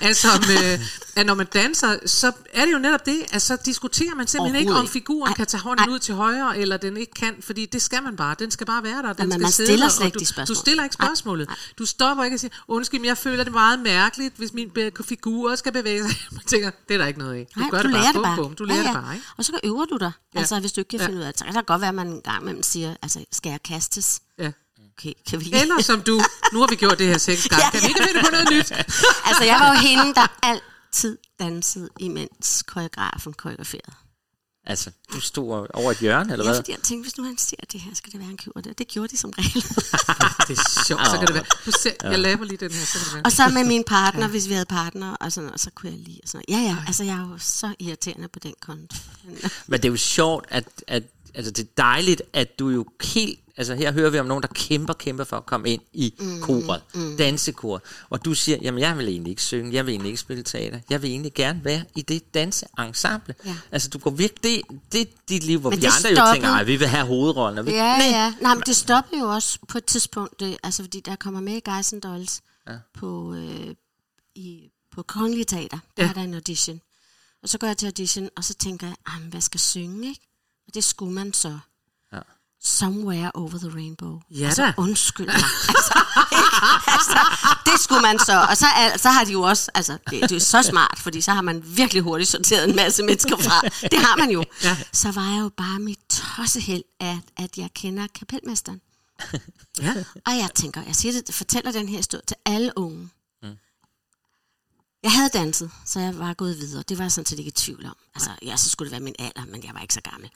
altså, med, at når man danser, så er det jo netop det, at så diskuterer man simpelthen ikke, om figuren kan tage hånden ud til højre, eller den ikke kan, fordi det skal man bare. Den skal bare være der. Den men skal man sidde stiller der, slet ikke du. Du stiller ikke spørgsmålet. Du stopper ikke og siger, undskyld, men jeg føler det meget mærkeligt, hvis min figur skal bevæge sig. Man tænker, det er der ikke noget af. Du Nej, gør du det bare. lærer det bare. bum. Du lærer det bare, ikke? Og så øver du dig. Ja. Ja. Altså, hvis du ikke kan Ja. finde ud af det. Så kan det godt være, at man en gang imellem siger, altså, skal jeg kastes? Ja. Okay, kan vi lige... Eller som du, nu har vi gjort det her seks gange, kan vi ikke finde på noget nyt? altså, jeg var jo hende, der altid dansede, imens koreografen koreograferede. Altså, du stod over et hjørne, eller Ja, hvad? fordi jeg tænkte, hvis nu han ser det her, skal det være, han køber det. Det gjorde de som regel. Det er sjovt, så kan det være. Nu se, jeg laver lige den her. Så det være. og så med min partner, hvis vi havde partner, og sådan noget, så kunne jeg lige. Og sådan noget. Ja, ja, altså jeg er jo så irriterende på den konto. Men det er jo sjovt, at, at altså det er dejligt, at du jo helt, altså her hører vi om nogen, der kæmper, kæmper for at komme ind i mm, koret, mm. dansekor, og du siger, jamen jeg vil egentlig ikke synge, jeg vil egentlig ikke spille teater, jeg vil egentlig gerne være i det danseensemble. Ja. Altså du går virkelig, det, det er dit liv, hvor Men vi andre jo stoppede. tænker, ej, vi vil have hovedrollen. Og vi, Ja, ja. Nej, men det stoppede jo også på et tidspunkt, det, altså fordi der kommer med i Guys and Dolls Ja. på, øh, i, på Kongelige Teater. Der Ja. er der en audition. Og så går jeg til audition, og så tænker jeg, "Ej, men hvad skal jeg synge, ikke? Det skulle man så. Ja. Somewhere over the rainbow. Ja altså, da. undskyld mig. altså, altså, det skulle man så. Og så, så har de jo også, altså, det, det er så smart, fordi så har man virkelig hurtigt sorteret en masse mennesker fra. Det har man jo. Ja. Så var jeg jo bare mit tosseheld, at, at jeg kender kapelmesteren. Ja. Og jeg tænker, jeg siger det, fortæller den her historie til alle unge. Mm. Jeg havde danset, så jeg var gået videre. Det var jeg sådan set ikke i tvivl om. Altså, ja, så skulle det være min alder, men jeg var ikke så gammel.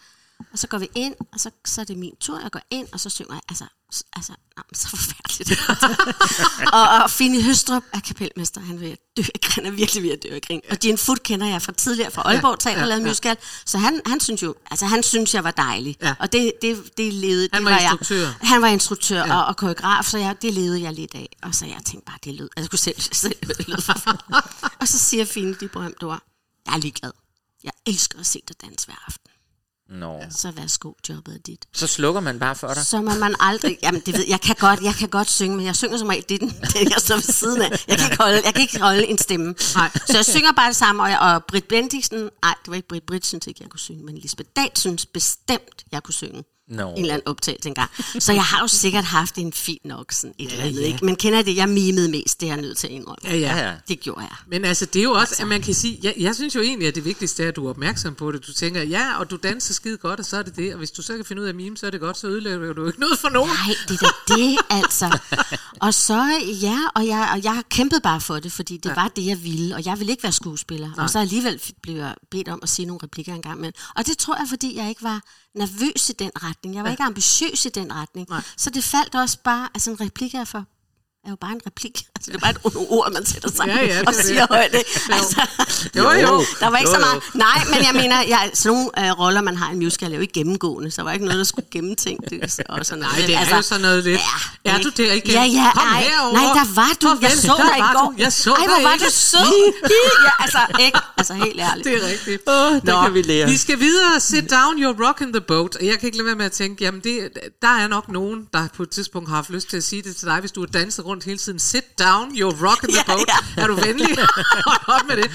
Og så går vi ind, og så, så er det min tur. Jeg går ind, og så synger jeg, altså, altså nå, men så forfærdeligt. og, og Fini Høstrup er kapelmester. Han, vil dø, han er virkelig ved at dø af grin. Og Jean Foot kender jeg fra tidligere fra Aalborg Teater, ja, ja, ja. musical. Så han, han synes jo, altså han synes, jeg var dejlig. Ja. Og det, det, det levede, Han det var jeg, instruktør. han var instruktør Ja. og, og koreograf, så jeg, det levede jeg lidt af. Og så jeg tænkte bare, det lød, altså jeg kunne selv, selv det lød. Og så siger Fine de berømte ord, jeg er ligeglad. Jeg elsker at se dig danse hver aften. Nå. Så værsgo, jobbet er dit. Så slukker man bare for dig. Så må man aldrig, jamen det ved jeg, kan godt, jeg kan godt synge, men jeg synger som regel det, den, det jeg står ved siden af. Jeg kan ikke holde, jeg kan ikke holde en stemme. Nej. Så jeg synger bare det samme, og, jeg, og Britt Bendiksen, nej, det var ikke Britt, Britt synes ikke, jeg kunne synge, men Lisbeth Dahl synes bestemt, jeg kunne synge. Nå. En eller anden optagelse engang. Så jeg har jo sikkert haft en fin nok sådan et eller andet, ja. ikke? Men kender det, jeg mimede mest, det er jeg nødt til at indrømme. Ja, ja. Ja, ja. Det gjorde jeg. Men altså, det er jo også, at man kan sige, jeg, jeg synes jo egentlig, at det vigtigste er, at du er opmærksom på det. Du tænker, ja, og du danser skide godt, og så er det det. Og hvis du så kan finde ud af mime, så er det godt, så ødelægger du ikke noget for nogen. Nej, det er da det, altså. Og så, ja, og jeg, og jeg har kæmpet bare for det, fordi det ja. var det, jeg ville, og jeg ville ikke være skuespiller. Nej. Og så alligevel blev jeg bedt om at sige nogle replikker engang. Men, og det tror jeg, fordi jeg ikke var nervøs i den retning. Jeg var ja. ikke ambitiøs i den retning. Nej. Så det faldt også bare, altså en replik er for er jo bare en replik. Altså, det er bare et nogle ord, man sætter sammen Ja, ja, og er det. siger højt. Altså, Jo, jo. Der var ikke Jo, så jo. meget. Nej, men jeg mener, jeg, sådan nogle øh, roller, man har i en musical, er jo ikke gennemgående, så der var ikke noget, der skulle gennemtænkes. Og sådan noget. Nej, det er jo sådan noget lidt. Ja, Er du der igen? Ja, ja, Kom ej, herover. Nej, der var du. Farvel, jeg så dig i går. Jeg så Ej, hvor var du sød. ja, altså, ikke, altså helt ærligt. Det er rigtigt. Åh, det kan vi lære. Vi skal videre. Sit down, you're rocking the boat. Og jeg kan ikke lade være med at tænke, jamen det, der er nok nogen, der på et tidspunkt har haft lyst til at sige det til dig, hvis du har danset rundt hele tiden. Sit down, you're rocking the Ja, boat. ja. Er du venlig? Hold op med det.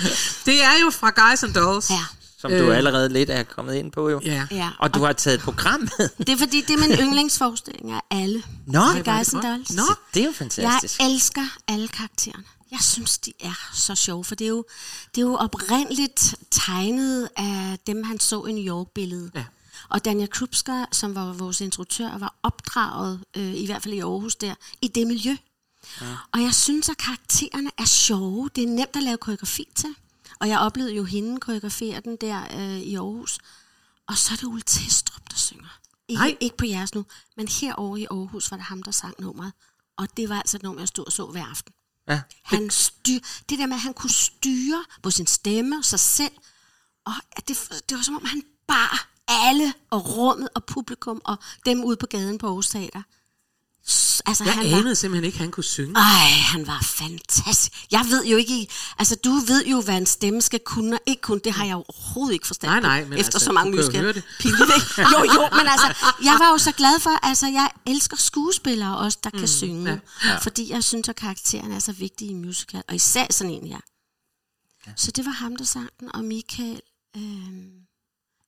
Det er jo fra Guys and Dolls. Ja. Som du Øh. allerede lidt er kommet ind på, jo. Ja. Ja. Og du har taget et program med. Det er fordi, det er min yndlingsforestilling af alle. Nå, Med Guys and Dolls. Nå. det er jo Jeg fantastisk. elsker alle karaktererne. Jeg synes, de er så sjove, for det er jo, det er jo oprindeligt tegnet af dem, han så i New York-billedet. Ja. Og Daniel Krupsker, som var vores instruktør, var opdraget, øh, i hvert fald i Aarhus der, i det miljø. Ja. Og jeg synes, at karaktererne er sjove. Det er nemt at lave koreografi til. Og jeg oplevede jo hende koreografere den der øh, i Aarhus. Og så er det Ulle Testrup, der synger. Ikke, Nej. ikke på jeres nu, men herovre i Aarhus var det ham, der sang nummeret. Og det var altså et nummer, jeg stod og så hver aften. Ja. Han styr, det der med, at han kunne styre på sin stemme og sig selv. Og det, det var som om, han bar alle og rummet og publikum og dem ude på gaden på Aarhus Teater. Altså, Jeg han var, anede simpelthen ikke, at han kunne synge. ej, han var fantastisk. Jeg ved jo ikke, altså du ved jo, hvad en stemme skal kunne og ikke kunne. Det har jeg jo overhovedet ikke forstand Nej, nej, men efter altså, så mange kan jo? Jo, jo, men altså, jeg var jo så glad for, altså jeg elsker skuespillere også, der kan Mm, synge. ja. Ja. Fordi jeg synes, at karakteren er så vigtig i musical, og især sådan en her. Ja. Så det var ham, der sang den, og Michael øh,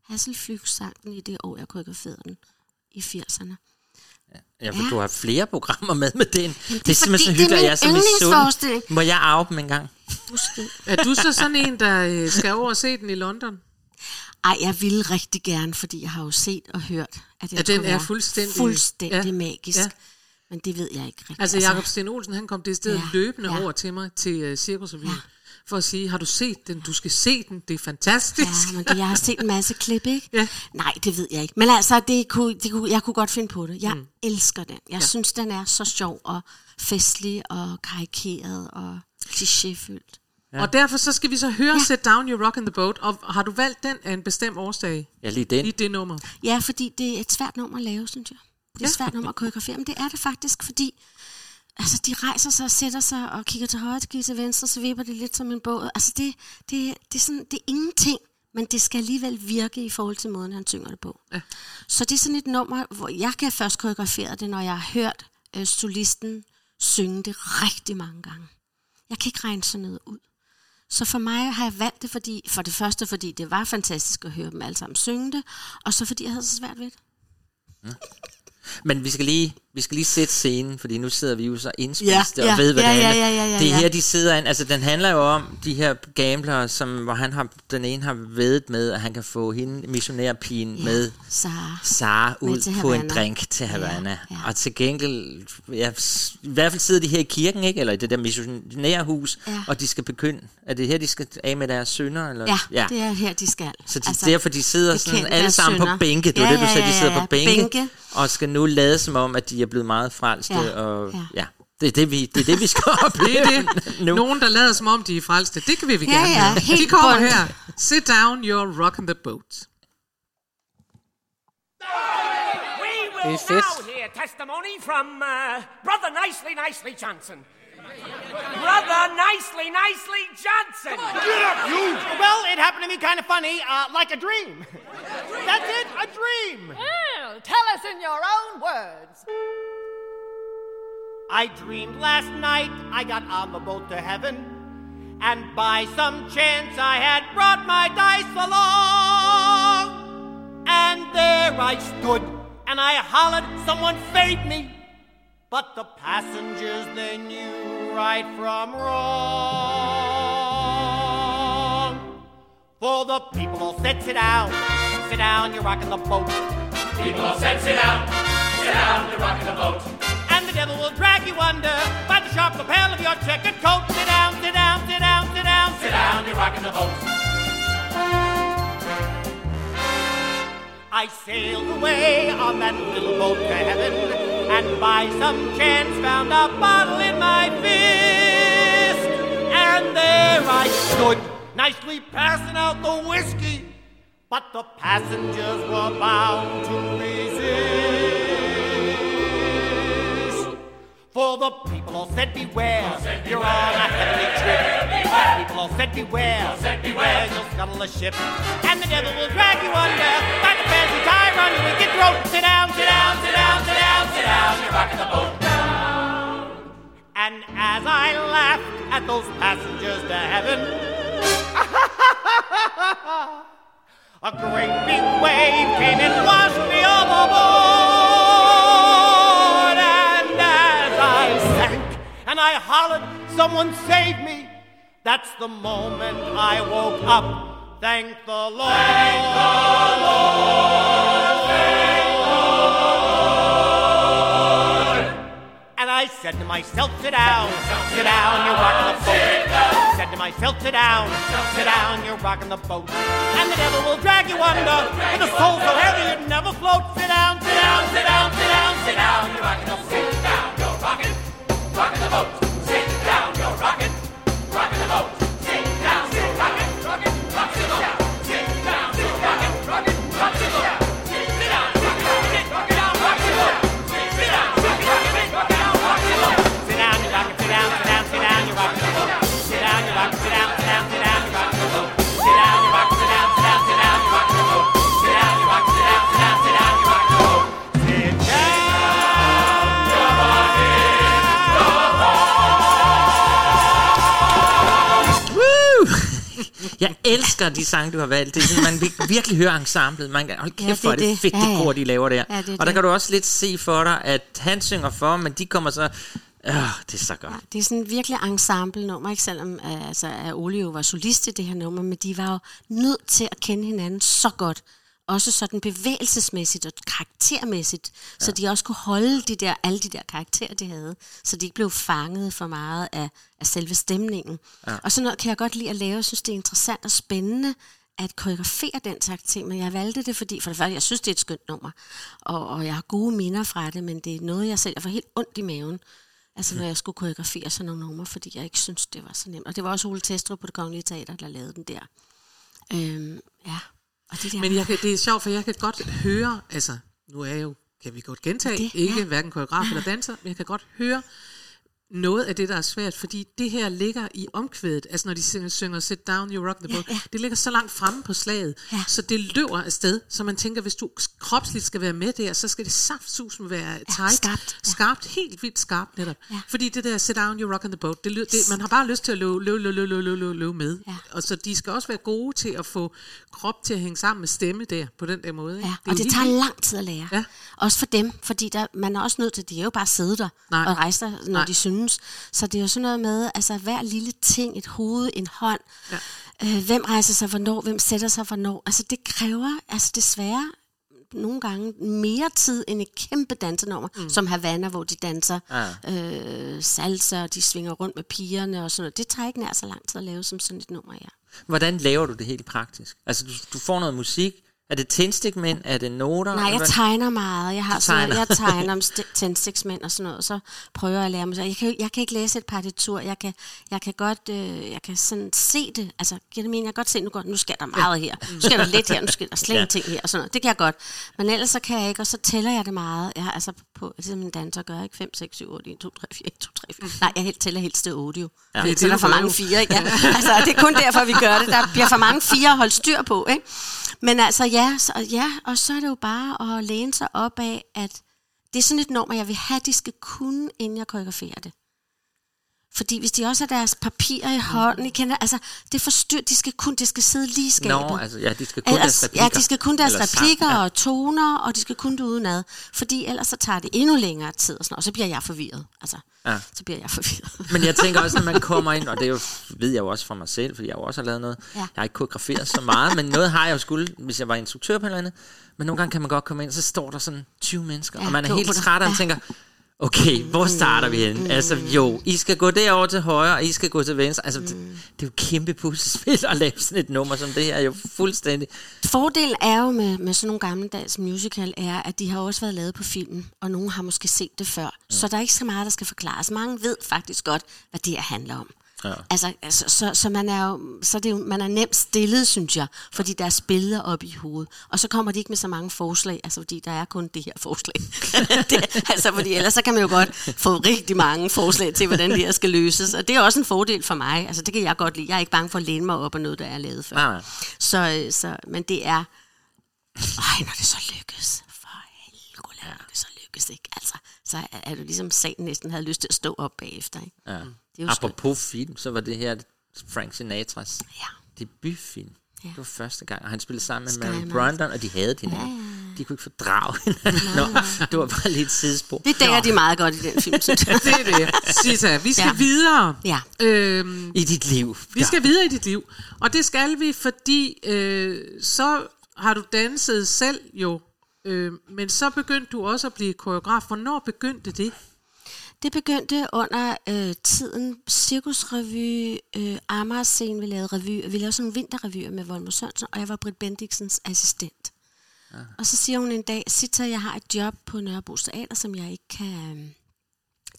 Hasselflyg sang den i det år, jeg koreograferede den i 80'erne. Ja, for Ja. du har flere programmer med med den. det, er simpelthen det er hyggeligt, at min jeg er så misundelig. yndlingsforestilling. Må jeg arve dem en gang? Måske. Er du så sådan en, der øh, skal over og se den i London? Ej, jeg ville rigtig gerne, fordi jeg har jo set og hørt, at den, At den er fuldstændig- fuldstændig ja, magisk. ja. Men det ved jeg ikke rigtigt. Altså, Jakob Sten Olsen, han kom det sted ja, Ja, løbende ja. ja. over til mig til uh, Cirkusrevyen. Ja. For at sige, har du set den? Du skal se den. Det er fantastisk. Ja, men det, jeg har set en masse klip, ikke? Ja. Nej, det ved jeg ikke. Men altså, det kunne, det kunne, jeg kunne godt finde på det. Jeg Mm. elsker den. Jeg Ja. ja. synes, den er så sjov og festlig og karikeret og klichéfyldt. Ja. Og derfor så skal vi så høre ja. Set Down Your Rock in the Boat. Og har du valgt den af en bestemt årsag? Ja, lige den. I det nummer. Ja, fordi det er et svært nummer at lave, synes jeg. Det er et svært nummer at koreografere, men det er det faktisk, fordi altså, de rejser sig og sætter sig og kigger til højre, kigger til venstre, så vipper det lidt som en båd. Altså, det, det, det, er sådan, det er ingenting, men det skal alligevel virke i forhold til måden, han synger det på. Ja. Så det er sådan et nummer, hvor jeg kan først koreografere det, når jeg har hørt øh, solisten synge det rigtig mange gange. Jeg kan ikke regne sådan noget ud. Så for mig har jeg valgt det, fordi, for det første, fordi det var fantastisk at høre dem alle sammen synge det, og så fordi jeg havde så svært ved det. Men vi skal lige, vi skal lige sætte scenen, fordi nu sidder vi jo så indspiste Ja, og ved, ja, hvad ja, det ja, handler. ja, ja, ja, det er ja. her, de sidder ind. Altså, den handler jo om de her gamblere, som, hvor han har, den ene har vedet med, at han kan få hende, missionærpigen, Ja, med Sara. Sara Med ud til på en drink til Havana. Ja, ja. Og til gengæld, ja, i hvert fald sidder de her i kirken, ikke? eller i det der missionærhus, Ja. og de skal begynde. Er det her, de skal af med deres sønner? Eller? Ja, ja, det er her, de skal. Så de, altså, derfor de sidder sådan alle sammen på synder. bænke. Det er Ja, det, du ja, sagde, de ja, sidder ja. på bænke, Bænke. Og skal nu lade som om, at de er blevet meget frelste. Ja, Og, ja. ja. Det er det, vi, det er det, vi skal opleve Det er det. nu. Nogen, der lader som om, de er frelste. Det kan vi, vi Ja, gerne ja, helt De kommer bundt. her. Sit down, you're rocking the boat. We will Det er fedt. now hear testimony from uh, Brother Nicely Nicely Johnson. Brother Nicely Nicely Johnson. Get up, you! Well, it happened to me kind of funny, uh, like a dream. That's it, a dream. Well, tell us in your own words. I dreamed last night I got on the boat to heaven, and by some chance I had brought my dice along. And there I stood, and I hollered, someone fade me. But the passengers, they knew right from wrong. For the people all said, sit down, sit down, you're rocking the boat. People all said, sit down, sit down, you're rocking the boat. And the devil will drag you under by the sharp lapel of your checkered coat. Sit down, sit down, sit down, sit down, Sit down, you're rocking the boat. I sailed away on that little boat to heaven, and by some chance found a bottle in my fist. And there I stood, nicely passing out the whiskey, but the passengers were bound to resist. For the people all said beware, you're on a heavenly trip. Beware. People all said beware, beware, you'll scuttle the ship. And the devil will drag you under by the fancy tie around your wicked throat. Sit down, sit down, sit down, sit down, sit down, you're rocking the boat down. And as I laughed at those passengers to heaven, a great big wave came and washed me overboard. I hollered, someone save me. That's the moment I woke up. Thank the Lord. Thank the Lord. Thank the Lord. And I said to myself, sit down, sit down, you're rocking the boat. Said to myself, sit down, sit down, you're rocking the boat. And the devil will drag you under with a soul so heavy you'd never float. Sit down, sit down, sit down, sit down, sit down, you're rocking the boat. Sit down, rocking the boat. Elsker de sange, du har valgt. Det er sådan, man vil virkelig høre ensemblet. Man kan, hold kæft, Ja, ja, det hvor er det det. fedt, Ja, det ja. kor, de laver der. Ja, det og der det. kan du også lidt se for dig, at han synger for, men de kommer så... Øh, det er så godt. Det er sådan virkelig ensemble-nummer, ikke? selvom øh, altså, Ole jo var solist i det her nummer, men de var jo nødt til at kende hinanden så godt. Også sådan bevægelsesmæssigt og karaktermæssigt, ja. så de også kunne holde de der, alle de der karakterer, de havde, så de ikke blev fanget for meget af, af selve stemningen. Ja. Og sådan noget kan jeg godt lide at lave. Jeg synes, det er interessant og spændende at koreografere den slags ting, men jeg valgte det, fordi for det første, jeg synes, det er et skønt nummer, og, og jeg har gode minder fra det, men det er noget, jeg selv jeg får helt ondt i maven, altså når jeg skulle koreografere sådan nogle numre, fordi jeg ikke synes, det var så nemt. Og det var også Ole Testrup på det Kongelige Teater, der lavede den der. Øhm, ja. Og det der Men jeg kan, det er sjovt, for jeg kan godt høre, altså, nu er jeg jo, kan vi godt gentage, Det, det, ikke ja. hverken koreograf eller danser, men jeg kan godt høre noget af det, der er svært, fordi det her ligger i omkvædet, altså når de synger, synger Sit Down, You Rock the Boat, ja, ja. det ligger så langt fremme på slaget, ja. så det løber afsted, så man tænker, hvis du kropsligt skal være med der, så skal det saftsusen være tight, skarpt, ja. skarpt, helt vildt skarpt netop. Ja. Fordi det der Sit Down, You Rock the Boat, det, det, man har bare lyst til at løbe, løbe, løbe, løbe, løbe, løbe, løbe med. Ja. Og så de skal også være gode til at få krop til at hænge sammen med stemme der, på den der måde. Ikke? Ja, er og det helt tager lang tid at lære. Ja. Også for dem, fordi der, man er også nødt til, de er jo bare sidde der Nej. og rejse sig, når Nej. de synes. Så det er jo sådan noget med, altså hver lille ting, et hoved, en hånd, Ja. øh, hvem rejser sig hvornår, hvem sætter sig hvornår. Altså det kræver altså desværre nogle gange mere tid end et kæmpe dansenummer, mm. som Havana, hvor de danser Ja. øh, salsa, og de svinger rundt med pigerne og sådan noget. Det tager ikke nær så lang tid at lave som sådan et nummer, ja. Hvordan laver du det helt praktisk? Altså, du, du får noget musik. Er det tændstikmænd? Er det noter? Nej, jeg tegner meget. Jeg har Du sådan, tegner. jeg tegner om st- tændstiksmænd og sådan noget, og så prøver jeg at lære mig. Jeg kan, jeg kan ikke læse et partitur. Jeg kan, jeg kan godt øh, jeg kan sådan se det. Altså, det mening? Jeg kan godt se, nu, går, nu sker der meget her. Nu sker der lidt her, nu sker der slet Ja. her. Og sådan noget. Det kan jeg godt. Men ellers så kan jeg ikke, og så tæller jeg det meget. Jeg har altså på, ligesom en danser gør, ikke? 5, 6, 7, 8, 1, 2, 3, 4, 1, 2, 3, 4. Nej, jeg helt tæller helst til 8 jo. Ja. Er Det tæller for mange fire, ikke? Ja. Altså, det er kun derfor, vi gør det. Der bliver for mange fire at holde styr på, ikke? Men altså, ja, så, ja, og så er det jo bare at læne sig op af, at det er sådan et nummer, jeg vil have, de skal kunne, inden jeg koreograferer det. Fordi hvis de også har deres papirer i hånden, I kender, altså, det forstyr, de skal kun, det skal sidde lige i skabet. Nå, altså, ja, de skal kunne ellers, deres replikker. Ja, de skal kunne deres Eller sang, replikker ja. og toner, og de skal kunne det udenad. Fordi ellers så tager det endnu længere tid, og, sådan, og så bliver jeg forvirret. Altså, Ja. så bliver jeg forvirret. Men jeg tænker også, når man kommer ind, og det jo, ved jeg jo også fra mig selv, fordi jeg jo også har lavet noget. Ja. Jeg har ikke koreograferet så meget, men noget har jeg jo skulle, hvis jeg var instruktør på eller andet. Men nogle gange kan man godt komme ind, og så står der sådan 20 mennesker, Ja, og man er helt træt, og Ja. tænker, okay, hvor starter vi henne? Altså jo, I skal gå derover til højre, og I skal gå til venstre. Altså, det, det er jo kæmpe puslespil at lave sådan et nummer som det her, er jo fuldstændig... Fordelen er jo med, med sådan nogle gammeldags musical, er, at de har også været lavet på film, og nogen har måske set det før. Mm. Så der er ikke så meget, der skal forklares. Mange ved faktisk godt, hvad det her handler om. Ja. Altså, altså så, så, man er jo, så det er jo, man er nemt stillet, synes jeg, fordi der er billeder op i hovedet. Og så kommer de ikke med så mange forslag, altså fordi der er kun det her forslag. det, altså, fordi ellers så kan man jo godt få rigtig mange forslag til, hvordan det her skal løses. Og det er også en fordel for mig. Altså det kan jeg godt lide. Jeg er ikke bange for at læne mig op af noget, der er lavet før. Nej, nej. Så, øh, så, men det er... Ej, når det så lykkes. For helvede, når det så lykkes, ikke? Altså, så er, det ligesom sagen næsten havde lyst til at stå op bagefter, ikke? Ja. Det er jo Apropos film, så var det her Frank Sinatras Ja. debutfilm. Ja. Det var første gang, og han spillede sammen med Mary. Brandon, og de havde hinanden. De kunne ikke fordrage hinanden. Nå, det var bare lidt sidespor. Det dækker de meget godt i den film, synes jeg. Det er det. Sita, vi skal Ja. ja. videre. Ja. Øhm, I dit liv. vi skal videre i dit liv. Og det skal vi, fordi øh, så har du danset selv jo, øh, men så begyndte du også at blive koreograf. Hvornår begyndte det? Det begyndte under øh, tiden Cirkusrevy, øh, Amager Scene, vi lavede revy, og vi lavede sådan nogle vinterrevyer med Volmer Sørensen, og jeg var Britt Bendiksens assistent. Og så siger hun en dag, Sita, jeg har et job på Nørrebro Teater, som jeg ikke kan, øh,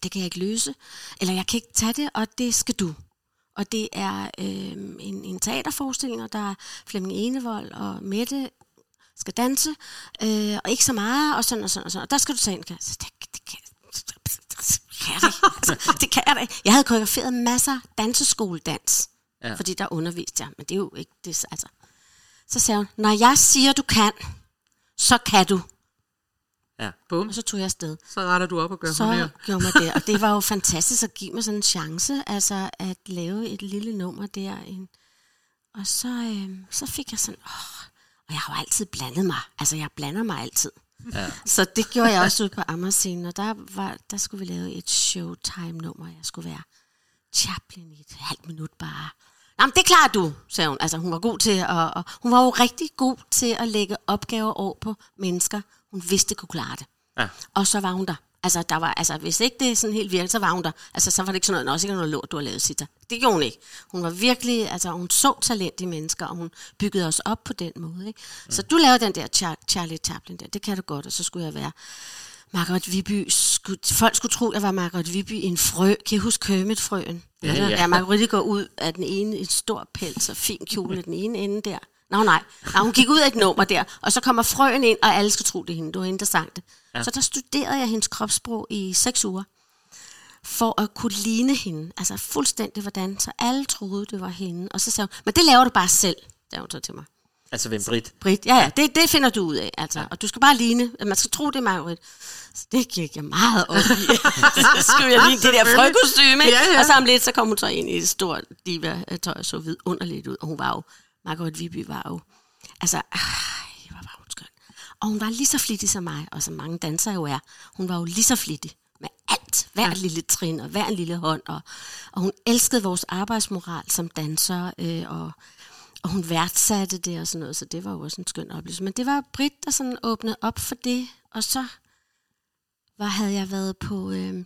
det kan jeg ikke løse, eller jeg kan ikke tage det, og det skal du. Og det er øh, en, en teaterforestilling, og der er Flemming Enevold og Mette skal danse, øh, og ikke så meget, og sådan og sådan og sådan. Og der skal du tage ind. Så det, det kan, kan jeg da ikke. Altså, det kan jeg da ikke. Jeg havde koreograferet masser danseskoledans, Ja. fordi der underviste jeg, men det er jo ikke det. Altså. Så sagde hun, når jeg siger, du kan, så kan du. Ja. Bum. Og så tog jeg afsted. Så retter du op og gør Så honør. gjorde man det, og det var jo fantastisk at give mig sådan en chance, altså at lave et lille nummer der. Og så, øh, så fik jeg sådan, åh, og jeg har jo altid blandet mig. Altså, jeg blander mig altid. Ja. Så det gjorde jeg også ude på Amagerscenen, og der, var, der skulle vi lave et showtime-nummer. Jeg skulle være Chaplin i et halvt minut bare. Nå, men det klarer du, sagde hun. Altså, hun var god til at, og hun var jo rigtig god til at lægge opgaver over på mennesker, hun vidste kunne klare det. Ja. Og så var hun der. Altså, der var, altså, hvis ikke det sådan helt virkede, så var hun der. Altså, så var det ikke sådan noget, "Nå, sikkert noget lort, du har lavet, Sita. Det gjorde hun ikke. Hun var virkelig, altså, hun så talent i mennesker, og hun byggede os op på den måde, ikke? Så du lavede den der Char- Charlie Chaplin der, det kan du godt, og så skulle jeg være Margaret Viby. Skulle, folk skulle tro, jeg var Margaret Viby i en frø. Kan I huske Kermit-frøen? Ja, ja. ja Margaret går ud af den ene, et stor pels og fin kjole, den ene ende der. Nå nej, Nå, hun gik ud af et nummer der, og så kommer frøen ind, og alle skal tro, det er hende. Det var hende, der sang det. Ja. Så der studerede jeg hendes kropssprog i seks uger, for at kunne ligne hende. Altså fuldstændig hvordan, så alle troede, det var hende. Og så sagde hun, men det laver du bare selv, sagde hun så til mig. Altså, hvem Britt? Britt, ja, ja, det, det finder du ud af, altså. Ja. Og du skal bare ligne, man skal tro, det er Margaret. Så det gik jeg meget op i. så skulle jeg ligne det der frøkostyme, Ja, ja. og så om lidt, så kom hun så ind i et stort diva-tøj, og så vidunderligt ud. Og hun var jo, Margaret Viby var jo, altså, ej, hvor var hun skøn. Og hun var lige så flittig som mig, og som mange dansere jo er. Hun var jo lige så flittig med alt, hver ja. lille trin og hver lille hånd. Og, og hun elskede vores arbejdsmoral som danser, øh, og, og hun værdsatte det og sådan noget, så det var jo også en skøn oplevelse. Men det var Britt, der sådan åbnede op for det, og så var, havde jeg været på øh,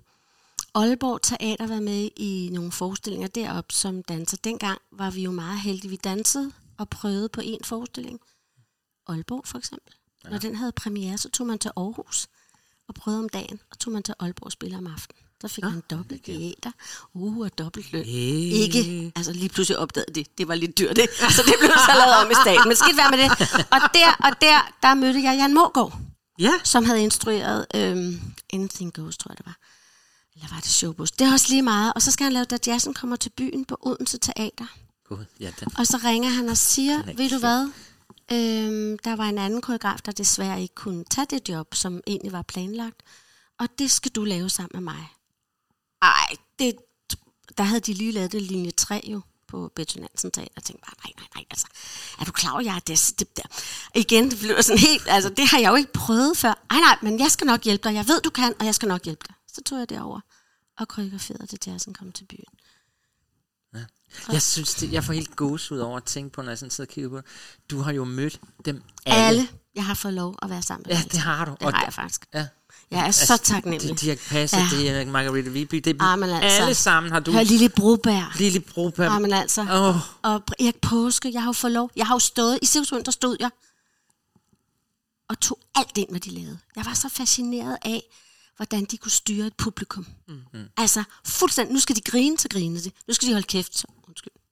Aalborg Teater, været med i nogle forestillinger deroppe som danser. Dengang var vi jo meget heldige. Vi dansede og prøvede på en forestilling. Aalborg for eksempel. Ja. Når den havde premiere, så tog man til Aarhus og prøvede om dagen, og tog man til Aalborg og spille om aftenen. Så fik man dobbelt diæter, uh, og dobbelt løn. Hey. Ikke, altså lige pludselig opdagede det, det var lidt dyrt, det. så det blev så lavet om i staten. Men skidt være med det. Og der, og der, der mødte jeg Jan Mågaard, ja. som havde instrueret øhm, Anything Goes, tror jeg det var. Eller var det Showbus? Det er også lige meget. Og så skal han lave, da jazzen kommer til byen på Odense Teater. Gud, ja, den. Og så ringer han og siger, er ved du hvad, øhm, der var en anden koreograf, der desværre ikke kunne tage det job, som egentlig var planlagt. Og det skal du lave sammen med mig. Ej, det, der havde de lige lavet det linje 3 jo på Betty Nansen Teater. Jeg tænkte bare, nej, nej, nej, altså, er du klar over, jeg er det, det der? Igen, det blev sådan helt, altså, det har jeg jo ikke prøvet før. Ej, nej, men jeg skal nok hjælpe dig. Jeg ved, du kan, og jeg skal nok hjælpe dig. Så tog jeg derover og koreograferede det, jazzen kom til byen. Jeg synes, det, jeg får helt gås ud over at tænke på, når jeg sådan sidder og kigger på det. Du har jo mødt dem alle. Alle, jeg har fået lov at være sammen med. Ja, dem. det har du. Det Og har det- jeg faktisk. Ja. Jeg er så taknemmelig. Det er Dirk Passer, Ja. det er Margarete Viby, det er Ah, men altså, alle sammen har du. Hør Lille Broberg. Lille Broberg. Ja, men altså. Åh. Og Erik Påske, jeg har jo fået lov. Jeg har jo stået, i Sivsund, der stod jeg, og tog alt ind, hvad de lavede. Jeg var så fascineret af, hvordan de kunne styre et publikum. Mm. Altså, fuldstændig, nu skal de grine, så grinede de. Nu skal de holde kæft, så,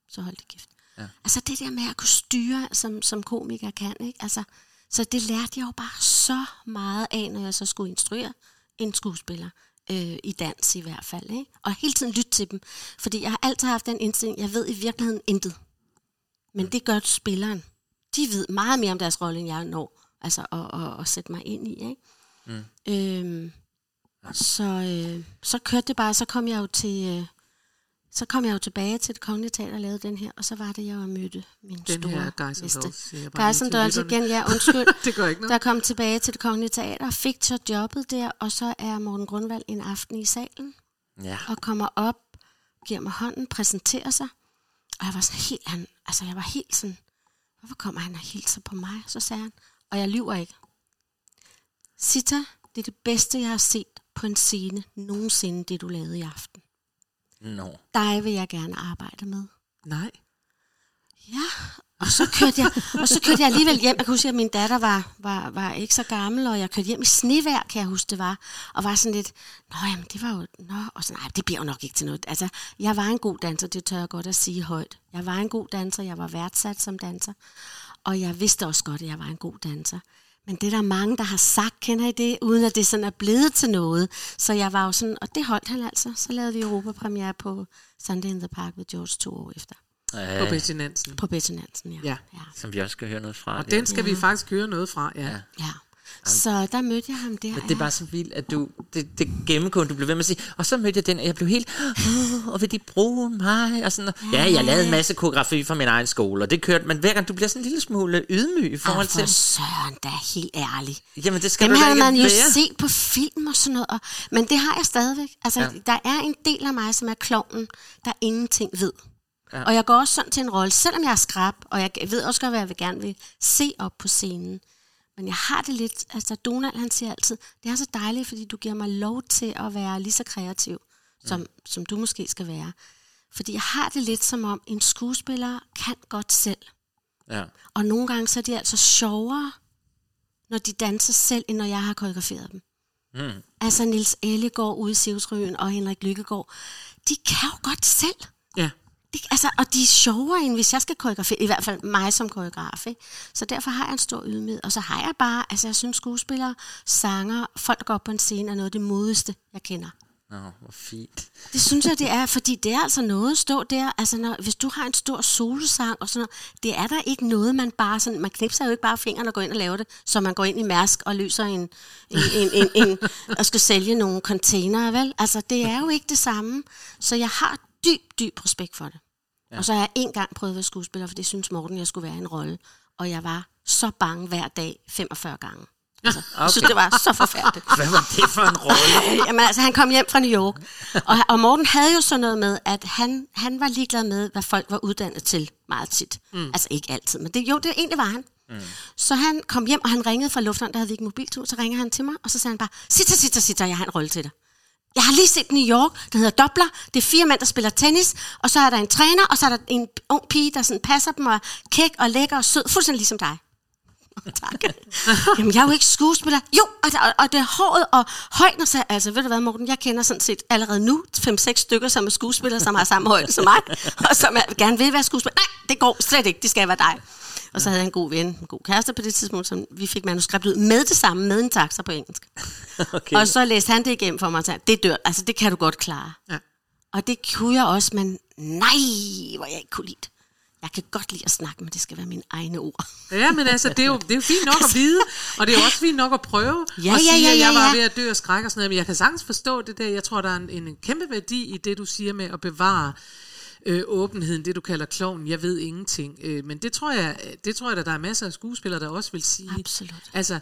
så hold de kæft. Ja. Altså, det der med at kunne styre, som, som komiker kan, ikke? Altså, så det lærte jeg jo bare så meget af, når jeg så skulle instruere en skuespiller. Øh, I dans i hvert fald. Ikke? Og hele tiden lytte til dem. Fordi jeg har altid haft den indstilling, jeg ved i virkeligheden intet. Men det gør spilleren. De ved meget mere om deres rolle, end jeg når altså, at, at, at sætte mig ind i. Ikke? Mm. Øhm, så, øh, så kørte det bare, så kom jeg jo til, øh, så kom jeg jo tilbage til det kongelige teater og lavede den her, og så var det, jeg jo mødte min Den store her næste. Dolls, igen, ja, undskyld. Det gør ikke noget. Der kom tilbage til det kongelige teater, fik så jobbet der, og så er Morten Grundvald en aften i salen, Ja. og kommer op, giver mig hånden, præsenterer sig, og jeg var sådan helt, han, altså jeg var helt sådan, hvorfor kommer han og hilser på mig? Så sagde han, og jeg lyver ikke. Sita, det er det bedste, jeg har set på en scene nogensinde, det du lavede i aften. Nå. Dig vil jeg gerne arbejde med. Nej. Ja, og så kørte jeg, og så kørte jeg alligevel hjem. Jeg kan huske, at min datter var, var, var ikke så gammel, og jeg kørte hjem i snevejr, kan jeg huske, det var. Og var sådan lidt, nå jamen, det var jo, nå, og så, nej, det bliver jo nok ikke til noget. Altså, jeg var en god danser, det tør jeg godt at sige højt. Jeg var en god danser, jeg var værdsat som danser, og jeg vidste også godt, at jeg var en god danser. Men det er der mange, der har sagt, kender I det, uden at det sådan er blevet til noget. Så jeg var jo sådan, og det holdt han altså. Så lavede vi Europapremiere på Sunday in the Park med George to år efter. Ja. På Betty Nansen. På Betty Nansen, ja. Ja. Som vi også skal høre noget fra. Og den skal vi faktisk høre noget fra, ja. Ja. Så der mødte jeg ham der. Men det er bare så vildt, at du, det, det gennemgående, du blev ved med at sige, og så mødte jeg den, og jeg blev helt, "Åh, og vil de bruge mig? Og sådan, ja, jeg lavede en masse koreografi fra min egen skole, og det kørte, men hver gang du bliver sådan en lille smule ydmyg i forhold Ah, for til, søren, da helt ærlig. jamen det skal Dem du havde man jo være. set på film og sådan noget. Og, men det har jeg stadigvæk. Altså, Ja. ja. der er en del af mig, som er klovnen, der ingenting ved. Ja. Ja. Og jeg går også sådan til en rolle, selvom jeg er skrab, og jeg ved også godt, hvad jeg vil gerne vil se op på scenen. Men jeg har det lidt, altså Donald han siger altid, det er så dejligt, fordi du giver mig lov til at være lige så kreativ, som, som du måske skal være. Fordi jeg har det lidt som om, en skuespiller kan godt selv. Ja. Og nogle gange så er de altså sjovere, når de danser selv, end når jeg har koreograferet dem. Mm. Altså Nils Ellegaard ude i Sivsrøen og Henrik Lykkegaard, de kan jo godt selv. Ja. De, altså, og de er sjovere, end hvis jeg skal koreografere, i hvert fald mig som koreograf. Ikke? Så derfor har jeg en stor ydmyghed. Og så har jeg bare, altså jeg synes skuespillere, sanger, folk der går op på en scene, er noget af det modigste, jeg kender. Nå, hvor fint. Det synes jeg, det er, fordi det er altså noget at stå der. Altså, når, hvis du har en stor solosang og sådan noget, det er der ikke noget, man bare sådan, man knipser jo ikke bare fingrene og går ind og laver det, så man går ind i Mærsk og løser en, en, en, en, en og skal sælge nogle containere, vel? Altså, det er jo ikke det samme. Så jeg har dyb, dyb respekt for det. Ja. Og så har jeg en gang prøvet at være skuespiller, for det synes Morten, jeg skulle være en rolle. Og jeg var så bange hver dag, 45 gange. Altså, okay. Jeg synes, det var så forfærdeligt. Hvad var det for en rolle? Jamen altså, han kom hjem fra New York, og, og Morten havde jo sådan noget med, at han, han var ligeglad med, hvad folk var uddannet til meget tit. Mm. Altså ikke altid, men det, jo, det egentlig var han. Mm. Så han kom hjem, og han ringede fra lufthavnen, der havde vi ikke mobiltur, så ringer han til mig, og så sagde han bare, Sitter, sitter, sitter, jeg har en rolle til dig. Jeg har lige set New York, der hedder Dobler. Det er fire mænd, der spiller tennis, og så er der en træner, og så er der en ung pige, der sådan passer dem og er kæk og lækker og sød, fuldstændig ligesom dig. tak. Jamen, jeg er jo ikke skuespiller. Jo, og, og, og det er håret og højden, og så, altså ved du hvad, Morten, jeg kender sådan set allerede nu 5-6 stykker, som er skuespillere, som har samme højde som mig, og som er, gerne vil være skuespiller. Nej, det går slet ikke, det skal være dig. Og så havde jeg en god ven, en god kæreste på det tidspunkt, som vi fik manuskript ud med det samme, med en taxa på engelsk. Okay. Og så læste han det igennem for mig og sagde, det dør, altså det kan du godt klare. Ja. Og det kunne jeg også, men nej, hvor jeg ikke kunne lide det. Jeg kan godt lide at snakke, men det skal være mine egne ord. Ja, men altså, det er jo, det er jo fint nok at vide, og det er jo også fint nok at prøve Ja, at ja, sige, ja, at jeg ja, var ja. ved at dø af skræk og sådan noget, men jeg kan sagtens forstå det der. Jeg tror, der er en, en kæmpe værdi i det, du siger med at bevare øh, åbenheden, det du kalder klovn. Jeg ved ingenting. Øh, men det tror jeg, det tror jeg, at der er masser af skuespillere, der også vil sige. Absolut. Altså,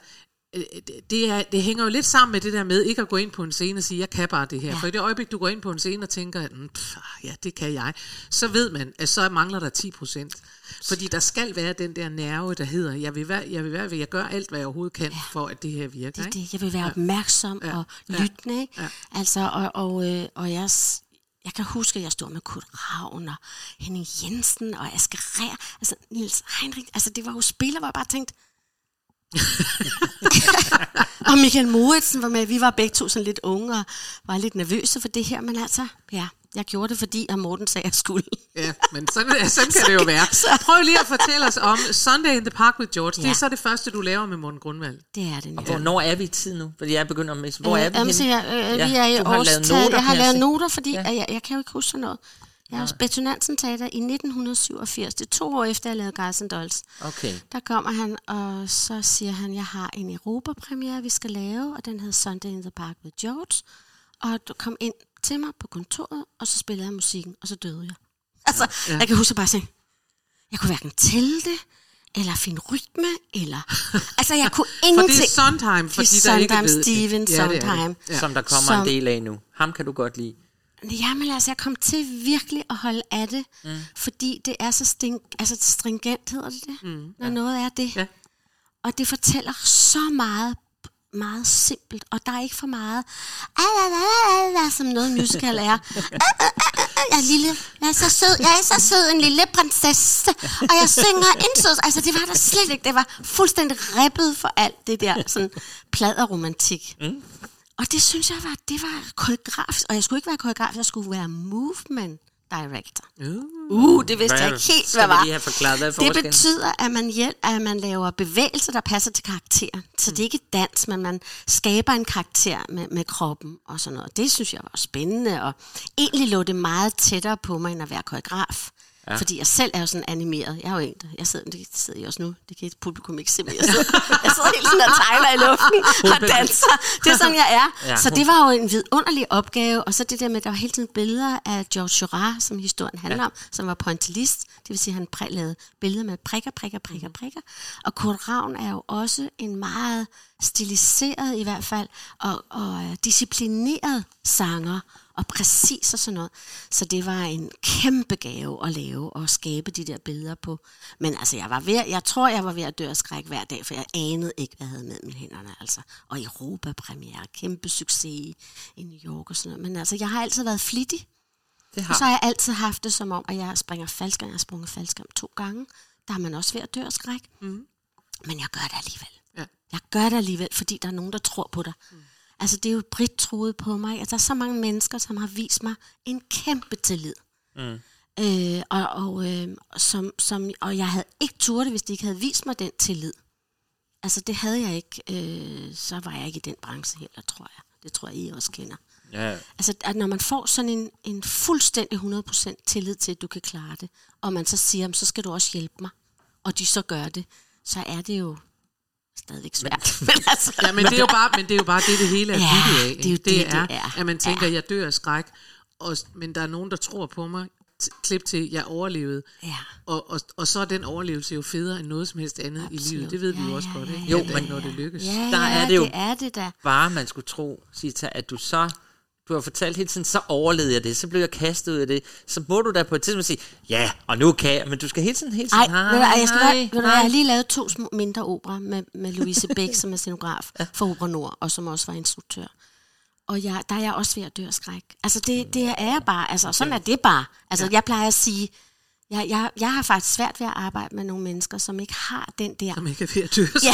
øh, det- er, det hænger jo lidt sammen med det der med ikke at gå ind på en scene og sige, jeg kan bare det her. Ja. For i det øjeblik, du går ind på en scene og tænker, "Mm, pff, ja, det kan jeg, så ved man, at så mangler der 10 procent. Fordi der skal være den der nerve, der hedder, jeg vil, være, jeg vil, være, jeg gør alt, hvad jeg overhovedet kan, ja. for at det her virker. Det ikke? det. Jeg vil være opmærksom Ja. og lyttende. Ikke? Ja. Altså, og, og, øh, og jeg, jeg kan huske, at jeg stod med Kurt Ravn og Henning Jensen og Asger Rær, altså Nils Heinrich, altså det var jo spillere, hvor jeg bare tænkte, og Michael Moritsen var med, vi var begge to sådan lidt unge og var lidt nervøse for det her, men altså, ja, jeg gjorde det, fordi at Morten sagde, at jeg skulle. Ja, men sådan, sådan kan det jo være. Prøv lige at fortælle os om Sunday in the Park with George. Det er Ja. så det første, du laver med Morten Grundvald. Det er det. Og hvornår er vi i tid nu? Fordi jeg begynder med, hvor er vi Jamen, så jeg, øh, vi er i du har lavet noter, Jeg har lavet noter, fordi ja. jeg, jeg kan jo ikke huske sådan noget. Jeg har Betty Nansen Teater i 1987. Det er to år efter, jeg lavede Guys and Dolls. Okay. Der kommer han, og så siger han, jeg har en Europa-premiere, vi skal lave, og den hedder Sunday in the Park with George. Og du kom ind til mig på kontoret, og så spillede jeg musikken, og så døde jeg. Altså, Ja. ja. jeg kan huske at bare sige, jeg kunne hverken tælle det, eller finde rytme, eller... Altså, jeg kunne ingenting... For det er Sondheim, for det de, er der ikke ved det. Steven Ja, det er det. Sondheim. Ja. Som der kommer Som- en del af nu. Ham kan du godt lide. Jamen altså, jeg kom til virkelig at holde af det, mm. fordi det er så sting, altså stringent, hedder det det, mm. når ja. noget er det. Ja. Og det fortæller så meget, meget simpelt, og der er ikke for meget, "Ah, ah, ah, ah, ah," som noget musical er. "Ah, ah, Jeg er, lille, jeg er så sød, jeg er så sød, en lille prinsesse, og jeg synger indsød. Altså, det var der slet ikke. Det var fuldstændig ribbet for alt det der sådan pladerromantik. Mm. Og det synes jeg var, det var koreografisk. Og jeg skulle ikke være koreograf, jeg skulle være movement director. Uh, det vidste jeg ikke helt, hvad var. lige have forklaret, hvad det betyder, at man, hjælp, at man laver bevægelser, der passer til karakteren. Så det er ikke dans, men man skaber en karakter med, med kroppen og sådan noget. Det synes jeg var spændende, og egentlig lå det meget tættere på mig, end at være koreograf. Ja. Fordi jeg selv er jo sådan animeret. Jeg er jo en, der, jeg sidder, det sidder jeg også nu, det kan publikum ikke se, men jeg sidder, jeg sidder helt sådan og tegner i luften og danser. Det er sådan, jeg er. Ja, så det var jo en vidunderlig opgave. Og så det der med, at der var hele tiden billeder af George Seurat, som historien handler ja. om, som var pointillist. Det vil sige, at han præ- lavede billeder med prikker, prikker, prikker, prikker. Og Kurt Ravn er jo også en meget stiliseret i hvert fald, og, og øh, disciplineret sanger, og præcis og sådan noget. Så det var en kæmpe gave at lave og skabe de der billeder på. Men altså, jeg var ved, jeg tror, jeg var ved at dø af skræk hver dag, for jeg anede ikke, hvad jeg havde mellem hænderne. Altså. Og Europa-premiere, kæmpe succes i, i New York og sådan noget. Men altså, jeg har altid været flittig. Det Og så har jeg altid haft det som om, at jeg springer faldskærm. Jeg har sprunget faldskærm to gange. Der har man også ved at dø af skræk. Mm. Men jeg gør det alligevel. Ja. Jeg gør det alligevel, fordi der er nogen, der tror på dig. Mm. Altså, det er jo Britt troet på mig. Altså, der er så mange mennesker, som har vist mig en kæmpe tillid. Mm. Øh, og, og, øh, som, som, og jeg havde ikke turde, hvis de ikke havde vist mig den tillid. Altså, det havde jeg ikke. Øh, så var jeg ikke i den branche heller, tror jeg. Det tror jeg, I også kender. Ja. Altså, at når man får sådan en, en fuldstændig 100% tillid til, at du kan klare det, og man så siger, så skal du også hjælpe mig, og de så gør det, så er det jo stadigvæk svært. Men, altså, Ja, men det er jo bare, men det, er jo bare det, det hele er Ja, bygget af. det er jo ikke? det, det er. at man tænker, jeg dør af skræk, og, men der er nogen, der tror på mig. Klip til, jeg overlevede. Ja. Og, og, og så er den overlevelse jo federe end noget som helst andet Absolut. i livet. Det ved vi jo også godt, ikke? Jo, At, men- når det lykkes. Ja, Der ja, er det jo det er det da. bare, man skulle tro, Sita, at du så... Du har fortalt hele tiden, så overlevede jeg det, så blev jeg kastet ud af det. Så må du da på et tidspunkt sige, ja, og nu kan jeg, men du skal hele tiden, hele tiden, Ej, ved du, hvad, jeg, skal hvad, hej. jeg har lige lavet to små, mindre opera med, med Louise Bæk, som er scenograf for Opera Nord, og som også var instruktør. Og jeg, der er jeg også ved at dø af skræk. Altså, det, det er jeg bare. Altså, sådan er det bare. Altså, jeg plejer at sige, jeg, jeg, jeg har faktisk svært ved at arbejde med nogle mennesker, som ikke har den der... Som ikke er ved at dø Ja,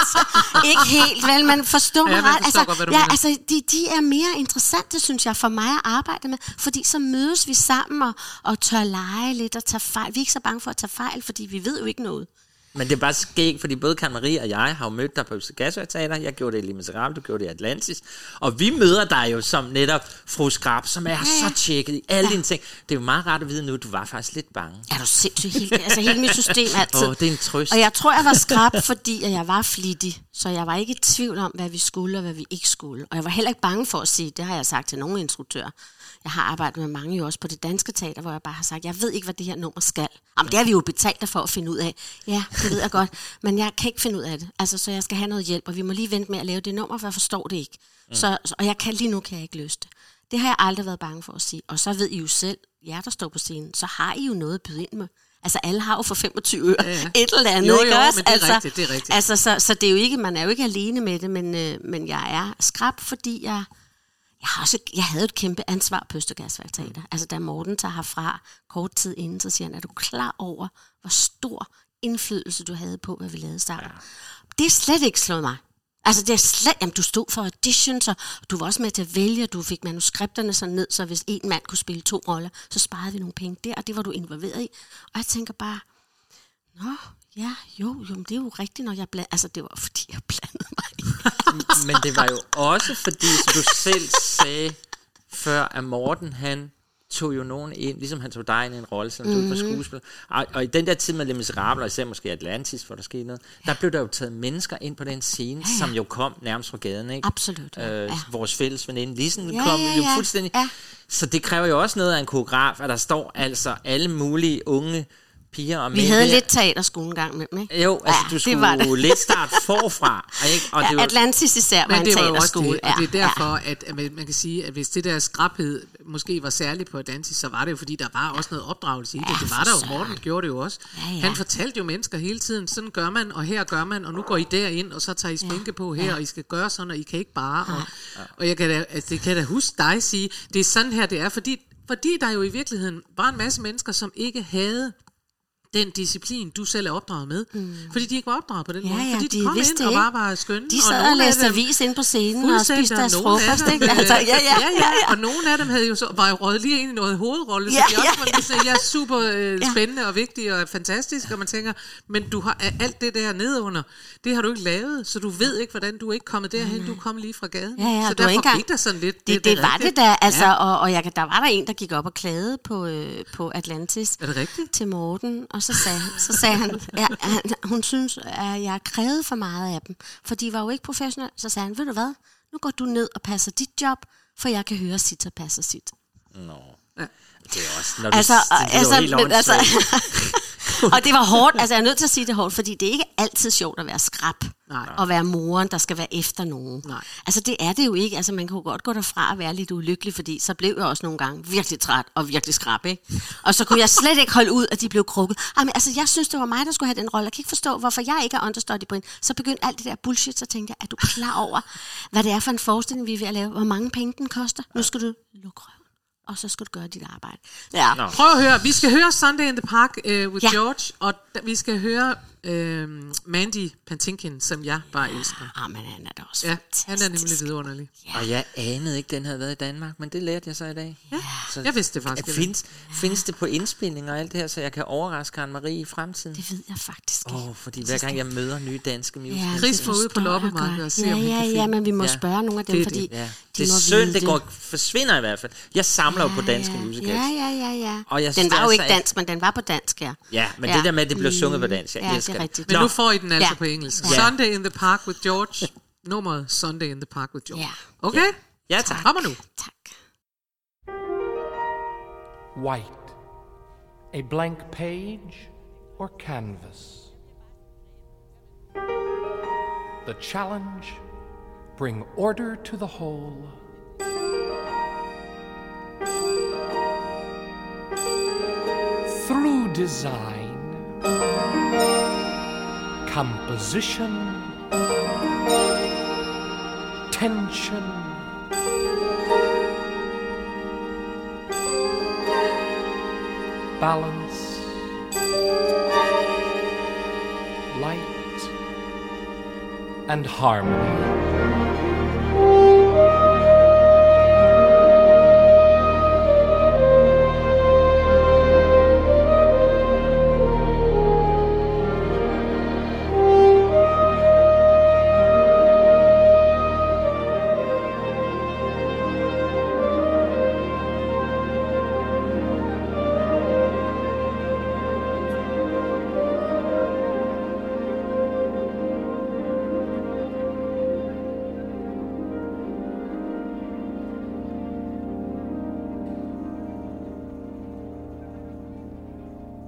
altså, ikke helt vel, men forstå Ja, mig man ret. forstår Altså, godt, ja, mener. altså de, de er mere interessante, synes jeg, for mig at arbejde med, fordi så mødes vi sammen og, og tør lege lidt og tage fejl. Vi er ikke så bange for at tage fejl, fordi vi ved jo ikke noget. Men det er bare skægt, fordi både Karen Marie og jeg har jo mødt dig på Gasværk Teater. Jeg gjorde det i Les Miserables, du gjorde det i Atlantis. Og vi møder dig jo som netop fru Skrab, som er ja. så tjekket i alle ja. dine ting. Det er jo meget rart at vide nu, at du var faktisk lidt bange. Er du sindssygt helt, altså hele mit system altid. Åh, det er en trøst. Og jeg tror, jeg var skrab, fordi jeg var flittig. Så jeg var ikke i tvivl om, hvad vi skulle og hvad vi ikke skulle. Og jeg var heller ikke bange for at sige, det har jeg sagt til nogle instruktører. Jeg har arbejdet med mange jo også på det danske teater, hvor jeg bare har sagt, jeg ved ikke, hvad det her nummer skal. Jamen, det har vi jo betalt dig for at finde ud af. Ja, det ved jeg godt. Men jeg kan ikke finde ud af det. Altså, så jeg skal have noget hjælp, og vi må lige vente med at lave det nummer, for jeg forstår det ikke. Mm. Så, og jeg kan, lige nu kan jeg ikke løse det. Det har jeg aldrig været bange for at sige. Og så ved I jo selv, jer der står på scenen, så har I jo noget at byde ind med. Altså alle har jo for 25 øre Ja, ja. et eller andet, Jo, ikke jo, også? men det er altså, rigtigt, det er rigtigt. Altså, så, så det er jo ikke, man er jo ikke alene med det, men, øh, men jeg er skrab, fordi jeg, jeg, har også, jeg havde et kæmpe ansvar på Østergasværk Teater. Altså da Morten tager herfra kort tid inden, så siger han, er du klar over, hvor stor indflydelse du havde på, hvad vi lavede sammen? Ja. Det er slet ikke slået mig. Altså det er slet, jamen du stod for auditions, og du var også med til at vælge, og du fik manuskripterne så ned, så hvis en mand kunne spille to roller, så sparede vi nogle penge der, og det var du involveret i. Og jeg tænker bare, nå, ja, jo, jo, men det er jo rigtigt, når jeg blandede, altså det var fordi, jeg blandede mig i. Men det var jo også fordi, som du selv sagde før, at Morten han tog jo nogen ind, ligesom han tog dig ind i en rolle, som mm-hmm. du var Mhm. skuespiller. Og, og i den der tid med Les Miserables, især måske Atlantis, hvor der skete noget, ja. der blev der jo taget mennesker ind på den scene, ja, ja. som jo kom nærmest fra gaden, ikke? Absolut, ja. Øh, vores fælles veninde Lissen Ja, kom ja, jo ja. fuldstændig. Ja. Så det kræver jo også noget af en koreograf, at der står altså alle mulige unge piger og Vi mænd havde der. lidt teaterskole en gang med dem, ikke? Jo, altså Ja, du det skulle var det. lidt starte forfra. Ikke? Og ja, Atlantis især var Men en det var også teaterskole. det, og det er derfor, at, at man kan sige, at hvis det der skrabhed måske var særligt på Atlantis, så var det jo, fordi der var også noget opdragelse i det. Ja, det var der jo. Morten gjorde det jo også. Ja, ja. Han fortalte jo mennesker hele tiden, sådan gør man, og her gør man, og nu går I derind, og så tager I sminke på her, Ja. og I skal gøre sådan, og I kan ikke bare. Og, og jeg kan da, altså, det kan jeg da huske dig sige, det er sådan her, det er, fordi, fordi der jo i virkeligheden var en masse mennesker, som ikke havde den disciplin, du selv er opdraget med. Mm. Fordi de ikke var opdraget på den Ja, måde. ja, fordi de, de kom ind det og bare var skønne. De sad og, af læste avis inde på scenen og spiste deres og nogle af frokost. dem, Ikke? Altså, ja, ja, ja, ja. Og nogle af dem havde jo så, var jo røget lige ind i noget hovedrolle, så Ja, de også ja, var så, ja, super øh, Ja. spændende og vigtige og fantastiske, og man tænker, men du har alt det der nedunder, det har du ikke lavet, så du ved ikke, hvordan du er ikke kommet derhen, du er kommet lige fra gaden. Ja, ja, så du derfor engang- gik der sådan lidt. Det, det, er var rigtigt. det da, altså, Ja. ja. og, og jeg, der var der en, der gik op og klagede på, øh, på Atlantis. Er det rigtigt? Til Morten, og så sagde, så sagde han, ja, han, hun synes, at jeg krævede for meget af dem, for de var jo ikke professionelle. Så sagde han, ved du hvad, nu går du ned og passer dit job, for jeg kan høre, at Sita passer sit. Nå. Ja. Det er også, når du, Altså, det altså, men altså. og det var hårdt, altså jeg er nødt til at sige det hårdt, fordi det er ikke altid sjovt at være skrab. Nej. Og være moren, der skal være efter nogen. Nej. Altså det er det jo ikke. Altså man kan jo godt gå derfra og være lidt ulykkelig, fordi så blev jeg også nogle gange virkelig træt og virkelig skrab, ikke? Og så kunne jeg slet ikke holde ud, at de blev krukket. Jamen, altså jeg synes, det var mig, der skulle have den rolle. Jeg kan ikke forstå, hvorfor jeg ikke er understudy på hende. Så begyndte alt det der bullshit, så tænkte jeg, er du klar over, hvad det er for en forestilling, vi er ved at lave? Hvor mange penge den koster? Nu skal du lukke og så skal du gøre dit arbejde. Ja. Prøv at høre, vi skal høre Sunday in the Park uh, with Ja. George, og vi skal høre uh, Mandy Patinkin, som jeg bare elsker. Ah, men han er da også Ja, han er nemlig vidunderlig. Og jeg anede ikke, den havde været i Danmark, men det lærte jeg så i dag. Ja, så jeg vidste det faktisk At findes, findes det på indspilninger og alt det her, så jeg kan overraske Karen Marie i fremtiden? Det ved jeg faktisk Åh, oh, fordi hver gang jeg møder nye danske musicals. Ja, Chris det må ud på loppemarkedet og se, ja, om han ja, kan ja, men vi må Ja. spørge nogle af dem, Det er det. fordi Ja. de Det er synd, det går, forsvinder i hvert fald. Jeg samler jo på danske musicals. Ja, ja, ja, ja. Og jeg den var jo altså, ikke dansk, men den var på dansk, ja. Ja, men Ja. det der med, at det blev sunget på dansk, jeg Ja, er elsker det. rigtigt. Men Nå. nu får I den altså Ja. på engelsk. Ja. Sunday in the Park with George. Nummeret Sunday in the Park with George. Ja. Okay? Ja, tak. Kommer nu. Tak. White, a blank page or canvas. The challenge bring order to the whole. Through design, composition, tension, balance, light, and harmony.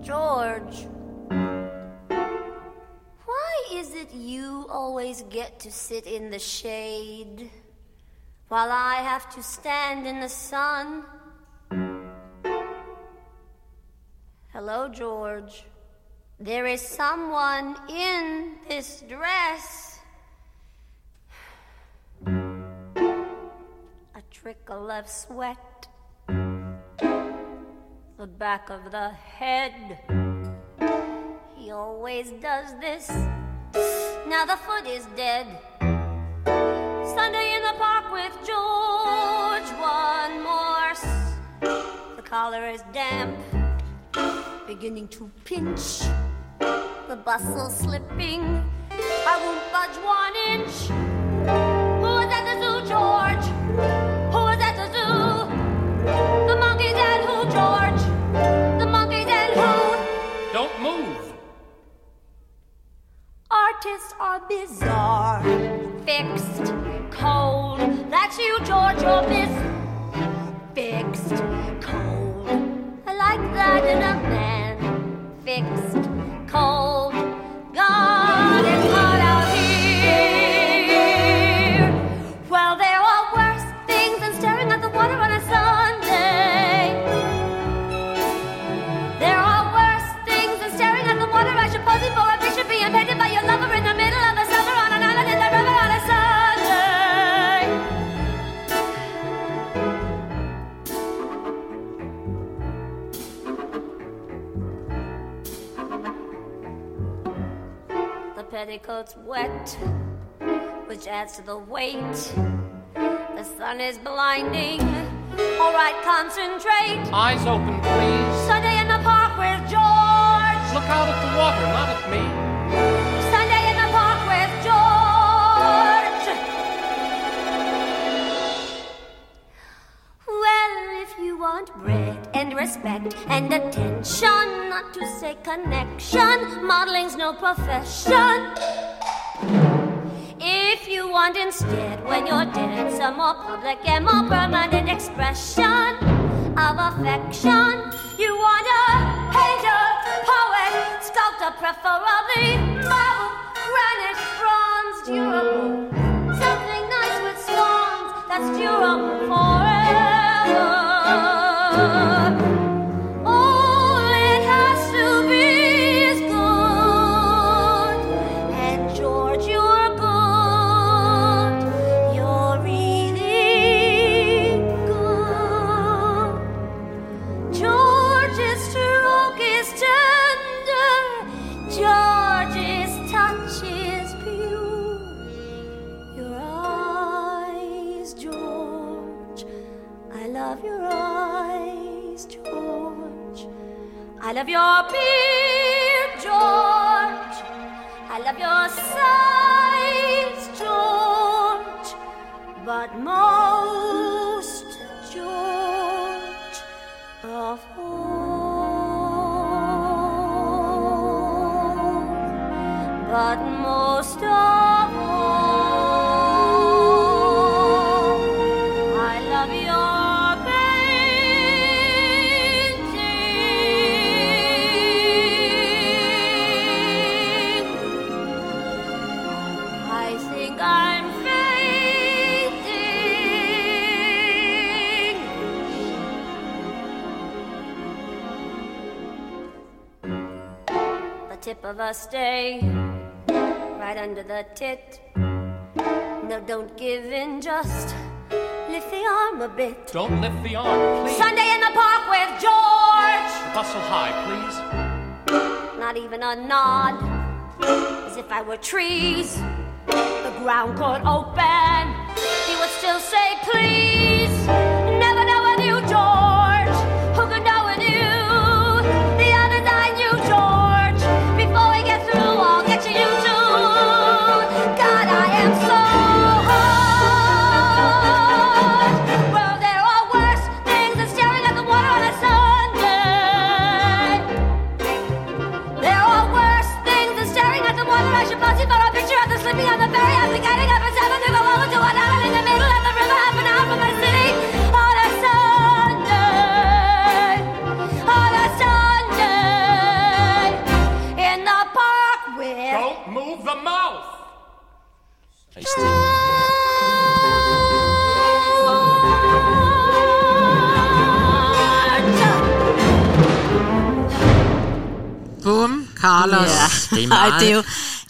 George. Why is it you always get to sit in the shade while I have to stand in the sun? Hello, George. There is someone in this dress. A trickle of sweat the back of the head. He always does this. Now the foot is dead. Sunday in the park with George. One more. The collar is damp, beginning to pinch. The bustle slipping. I won't budge one inch. Artists are bizarre, fixed, cold. That's you, George. You're. Fixed, cold. I like that in a man. Fixed, cold. Petticoats wet, which adds to the weight. The sun is blinding. All right, concentrate. Eyes open, please. Sunday in the park with George. Look out at the water, not at me. Sunday in the park with George. Well, if you want bread and respect and attention, not to say connection, modeling's no profession. If you want instead, when you're dead, some more public and more permanent expression of affection, you want a painter, poet, sculptor, preferably marble, granite, bronze, durable. Something nice with swans that's durable forever. Of a stay, right under the tit. No, don't give in, just lift the arm a bit. Don't lift the arm, please. Sunday in the park with George. Bustle high, please. Not even a nod, as if I were trees. The ground could open. He would still say, please. Carlos. Ja. Det er meget- Ej, det, er jo,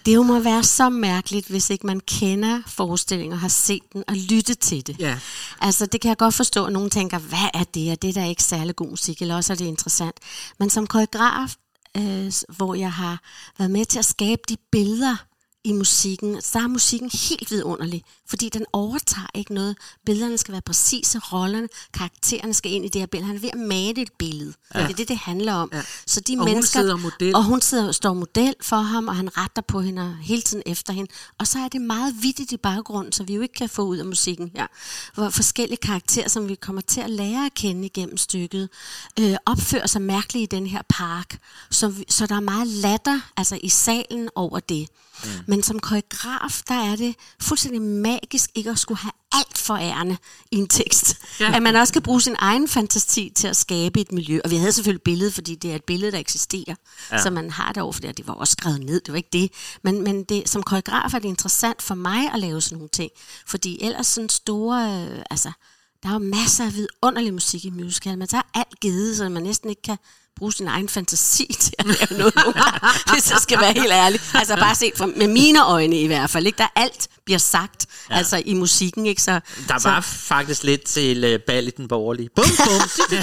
det jo må være så mærkeligt, hvis ikke man kender forestillingen og har set den og lyttet til det. Ja. Altså, det kan jeg godt forstå, at nogen tænker, hvad er det, og det er da ikke særlig god musik, eller også er det interessant. Men som koreograf, øh, hvor jeg har været med til at skabe de billeder i musikken, så er musikken helt vidunderlig, fordi den overtager ikke noget. Billederne skal være præcise, rollerne, karaktererne skal ind i det her billede. Han er ved at male et billede. Ja. Det er det, det handler om. Ja. Så de Og hun mennesker, sidder model. Og hun sidder, står model for ham, og han retter på hende og hele tiden efter hende. Og så er det meget vittigt i baggrunden, så vi jo ikke kan få ud af musikken. Ja. Hvor forskellige karakterer, som vi kommer til at lære at kende igennem stykket, øh, opfører sig mærkeligt i den her park. Så, så der er meget latter altså i salen over det. Mm. Men som koreograf, der er det fuldstændig magisk ikke at skulle have alt for ærende i en tekst. Ja. At man også kan bruge sin egen fantasi til at skabe et miljø. Og vi havde selvfølgelig billedet, fordi det er et billede, der eksisterer. Ja. Så man har det over, for det, det var også skrevet ned, det var ikke det. Men, men det, som koreograf er det interessant for mig at lave sådan nogle ting. Fordi ellers sådan store, øh, altså, der er jo masser af vidunderlig musik i musical, men så er alt givet, så man næsten ikke kan bruge sin egen fantasi til at lave noget, hvis jeg skal være helt ærlig. Altså bare set fra, med mine øjne i hvert fald. Ikke? Der alt bliver sagt Ja. altså i musikken. Ikke? Så, Der så, var faktisk lidt til uh, bal i den borgerlige. Bum, bum.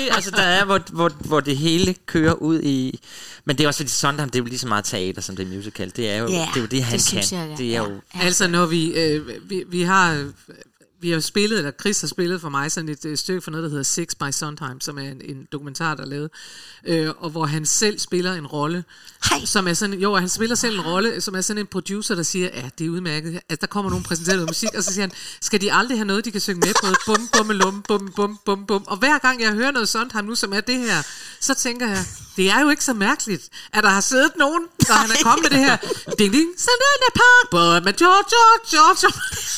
altså, der er, hvor, hvor, hvor det hele kører ud i... Men det er også fordi Sondheim, det er jo lige så meget teater, som det er musical. Det er jo Ja, det, er jo det han det kan. jeg, ja. det er jo... Altså når vi, øh, vi, vi har øh, vi har spillet, eller Chris har spillet for mig sådan et øh, stykke for noget, der hedder Six by Sondheim, som er en, en dokumentar, der er lavet, øh, og hvor han selv spiller en rolle, som er sådan, jo, han spiller selv en rolle, som er sådan en producer, der siger, ja, det er udmærket, altså der kommer nogen præsenterer noget musik, og så siger han, skal de aldrig have noget, de kan synge med? På, bum, bum, lum, bum, bum, bum, bum, og hver gang jeg hører noget Sondheim nu, som er det her, så tænker jeg, det er jo ikke så mærkeligt, at der har siddet nogen, der han er kommet med det her, ding, ding, sådan er park, but George, George, George,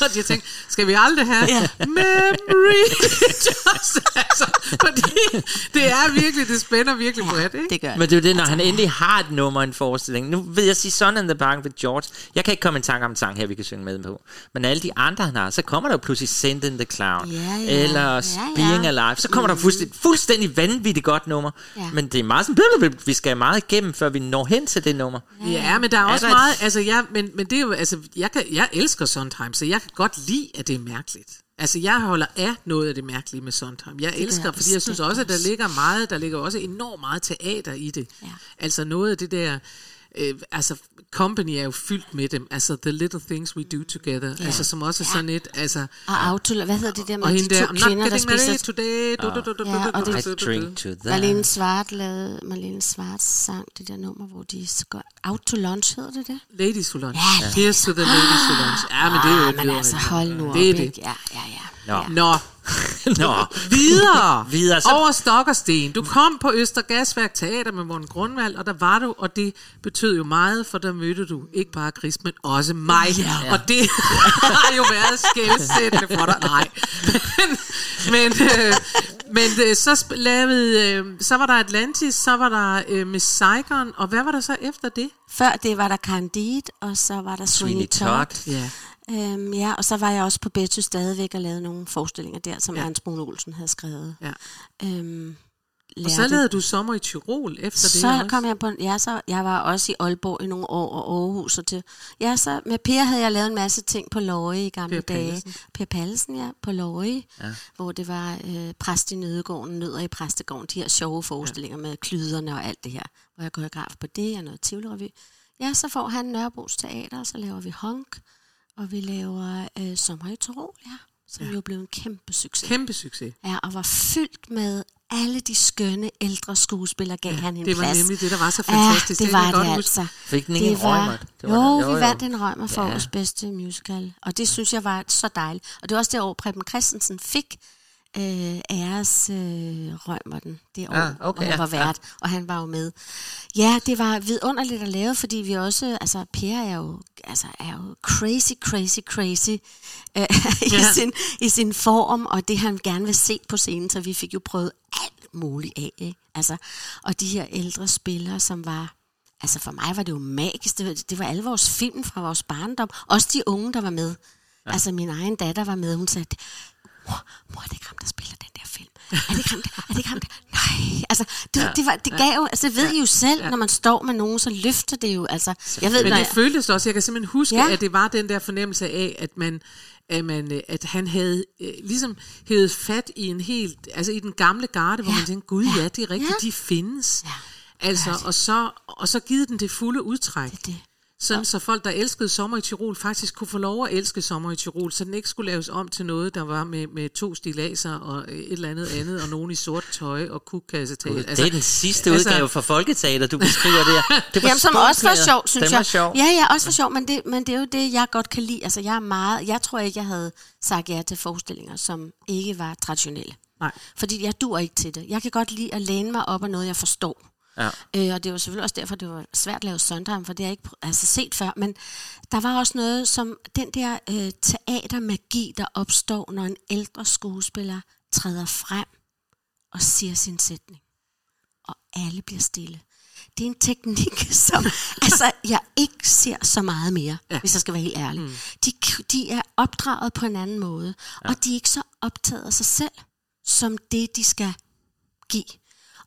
og jeg tænker, skal vi aldrig have Ja. memory, just, altså, fordi det er virkelig, det spænder virkelig bredt, ikke? Det gør Men det er jo det, når han endelig har et nummer i en forestilling. Nu vil jeg sige Son in the Park ved George. Jeg kan ikke komme i tanke om en sang her, vi kan synge med på. Men alle de andre, han har, så kommer der jo pludselig Send in the Cloud. Ja, ja. Eller Ja, Being ja. Alive. Så kommer der fuldstændig, fuldstændig vanvittigt godt nummer. Ja. Men det er meget sådan, vi skal meget igennem, før vi når hen til det nummer. Ja, men der er Er også der et- meget, altså jeg, men, men det er jo, altså jeg, kan, jeg elsker Sondheim, så jeg kan godt lide, at det er mærkeligt. Altså jeg holder af noget af det mærkelige med Sondheim. Jeg gør elsker, jeg fordi jeg synes også, at der ligger meget, der ligger også enormt meget teater i det. Ja. Altså noget af det der, øh, altså Company er jo fyldt med dem, altså The Little Things We Do Together, Ja. altså som også er sådan et, altså... Og auto, hvad hedder det der med Og de hende der, to I'm not kvinder, der spiser... today, du, du, du, du, Ja, og det- du, Drink to that. Marlene Svart lavede, Marlene Svart sang det der nummer, hvor de går out to lunch, hedder det det? Ladies Who Lunch. Ja, Here's to the Ladies Who Lunch. Ja, men det er jo Ah, men altså, hold nu Det er op, det. Ja, ja, ja. Nå. Nå, Nå. videre. Videre, så- Over stok og sten. Du kom på Øster Gasværk Teater med Morten Grundvald, og der var du, og det betød jo meget, for der mødte du ikke bare Chris, men også mig. Ja. Og det har jo været skældsættende for dig. Nej. Men, men, øh, men øh, så lavede, øh, så var der Atlantis, så var der øh, Miss Saigon, og hvad var der så efter det? Før det var der Candide, og så var der Sweeney Todd. Ja. Øhm, ja, og så var jeg også på Betty stadigvæk og lavede nogle forestillinger der, som Ja. Hans Brun Olsen havde skrevet. Ja. Øhm, Og så lavede du sommer i Tyrol efter det så også. kom jeg på, en- ja, så jeg var også i Aalborg i nogle år, og Aarhus og til. Ja, så med Per havde jeg lavet en masse ting på Løje i gamle Per dage. Pallesen. Per Pallesen, ja, på Løje, Ja. hvor det var øh, præst i Nødegården, Nødder i Præstegården, de her sjove forestillinger ja. med klyderne og alt det her, hvor jeg koreograf på det og noget Tivoli-revy. Ja, så får han Nørrebros Teater, og så laver vi Honk, og vi laver øh, Sommer i Tirol, ja, som ja. jo blev en kæmpe succes. Kæmpe succes. Ja, og var fyldt med alle de skønne ældre skuespillere, gav ja, han en det var plads. nemlig det, der var så fantastisk. Ja, Det det var det huske. altså. Fik den ikke en var? Det var jo, det. Jo, vi jo. vandt en Rømer for Ja. årets bedste musical, og det synes jeg var så dejligt. Og det var også det år, Preben Christensen fik øh, æres øh, Rømerten det år, Ah, okay, hvor han ja, var vært, og han var jo med. Ja, det var vidunderligt at lave, fordi vi også, altså Per er jo, altså, er jo crazy, crazy, crazy øh, i, Ja. sin, i sin form, og det han gerne vil se på scenen, så vi fik jo prøvet alt muligt af. Ikke? Altså, og de her ældre spillere, som var Altså for mig var det jo magisk. Det var, det var alle vores film fra vores barndom. Også de unge, der var med. Ja. Altså min egen datter var med. Hun sagde, mor, mor er det ikke ham, der spiller den der film? Er det ikke ham, der? Er det ikke ham, der? Nej. Altså, det, Ja. ja. det, var, det gav jo, altså det ved I jo selv, når man står med nogen, så løfter det jo. Altså, jeg ved, Men det jeg, føltes også, jeg kan simpelthen huske, Ja. ja. at det var den der fornemmelse af, at man at, man, at han havde øh, ligesom hævet fat i en helt, altså i den gamle garde, hvor Ja. man tænkte, gud ja, det er rigtigt, Ja. de findes. Ja. Altså, og så, og så givet den det fulde udtræk. Det det. Sådan så folk, der elskede sommer i Tirol, faktisk kunne få lov at elske sommer i Tirol, så den ikke skulle laves om til noget, der var med, med to stilaser og et eller andet andet, og nogen i sort tøj og kukkassetag. Altså, det er den sidste altså- udgave fra Folketeater, du beskriver der. Det var Jamen, som også var sjov, synes Den jeg. var sjov. Ja, ja, også var sjov, men det, men det er jo det, jeg godt kan lide. Altså, jeg er meget, jeg tror ikke, jeg havde sagt ja til forestillinger, som ikke var traditionelle. Nej. Fordi jeg dur ikke til det. Jeg kan godt lide at læne mig op af noget, jeg forstår. Ja. Øh, og det var selvfølgelig også derfor, det var svært at lave Sondheim, for det har jeg ikke altså, set før. Men der var også noget som den der øh, teatermagi, der opstår, når en ældre skuespiller træder frem og siger sin sætning. Og alle bliver stille. Det er en teknik, som altså, jeg ikke ser så meget mere, ja. hvis jeg skal være helt ærlig. Mm. De, de er opdraget på en anden måde, ja. og de er ikke så optaget af sig selv, som det, de skal give.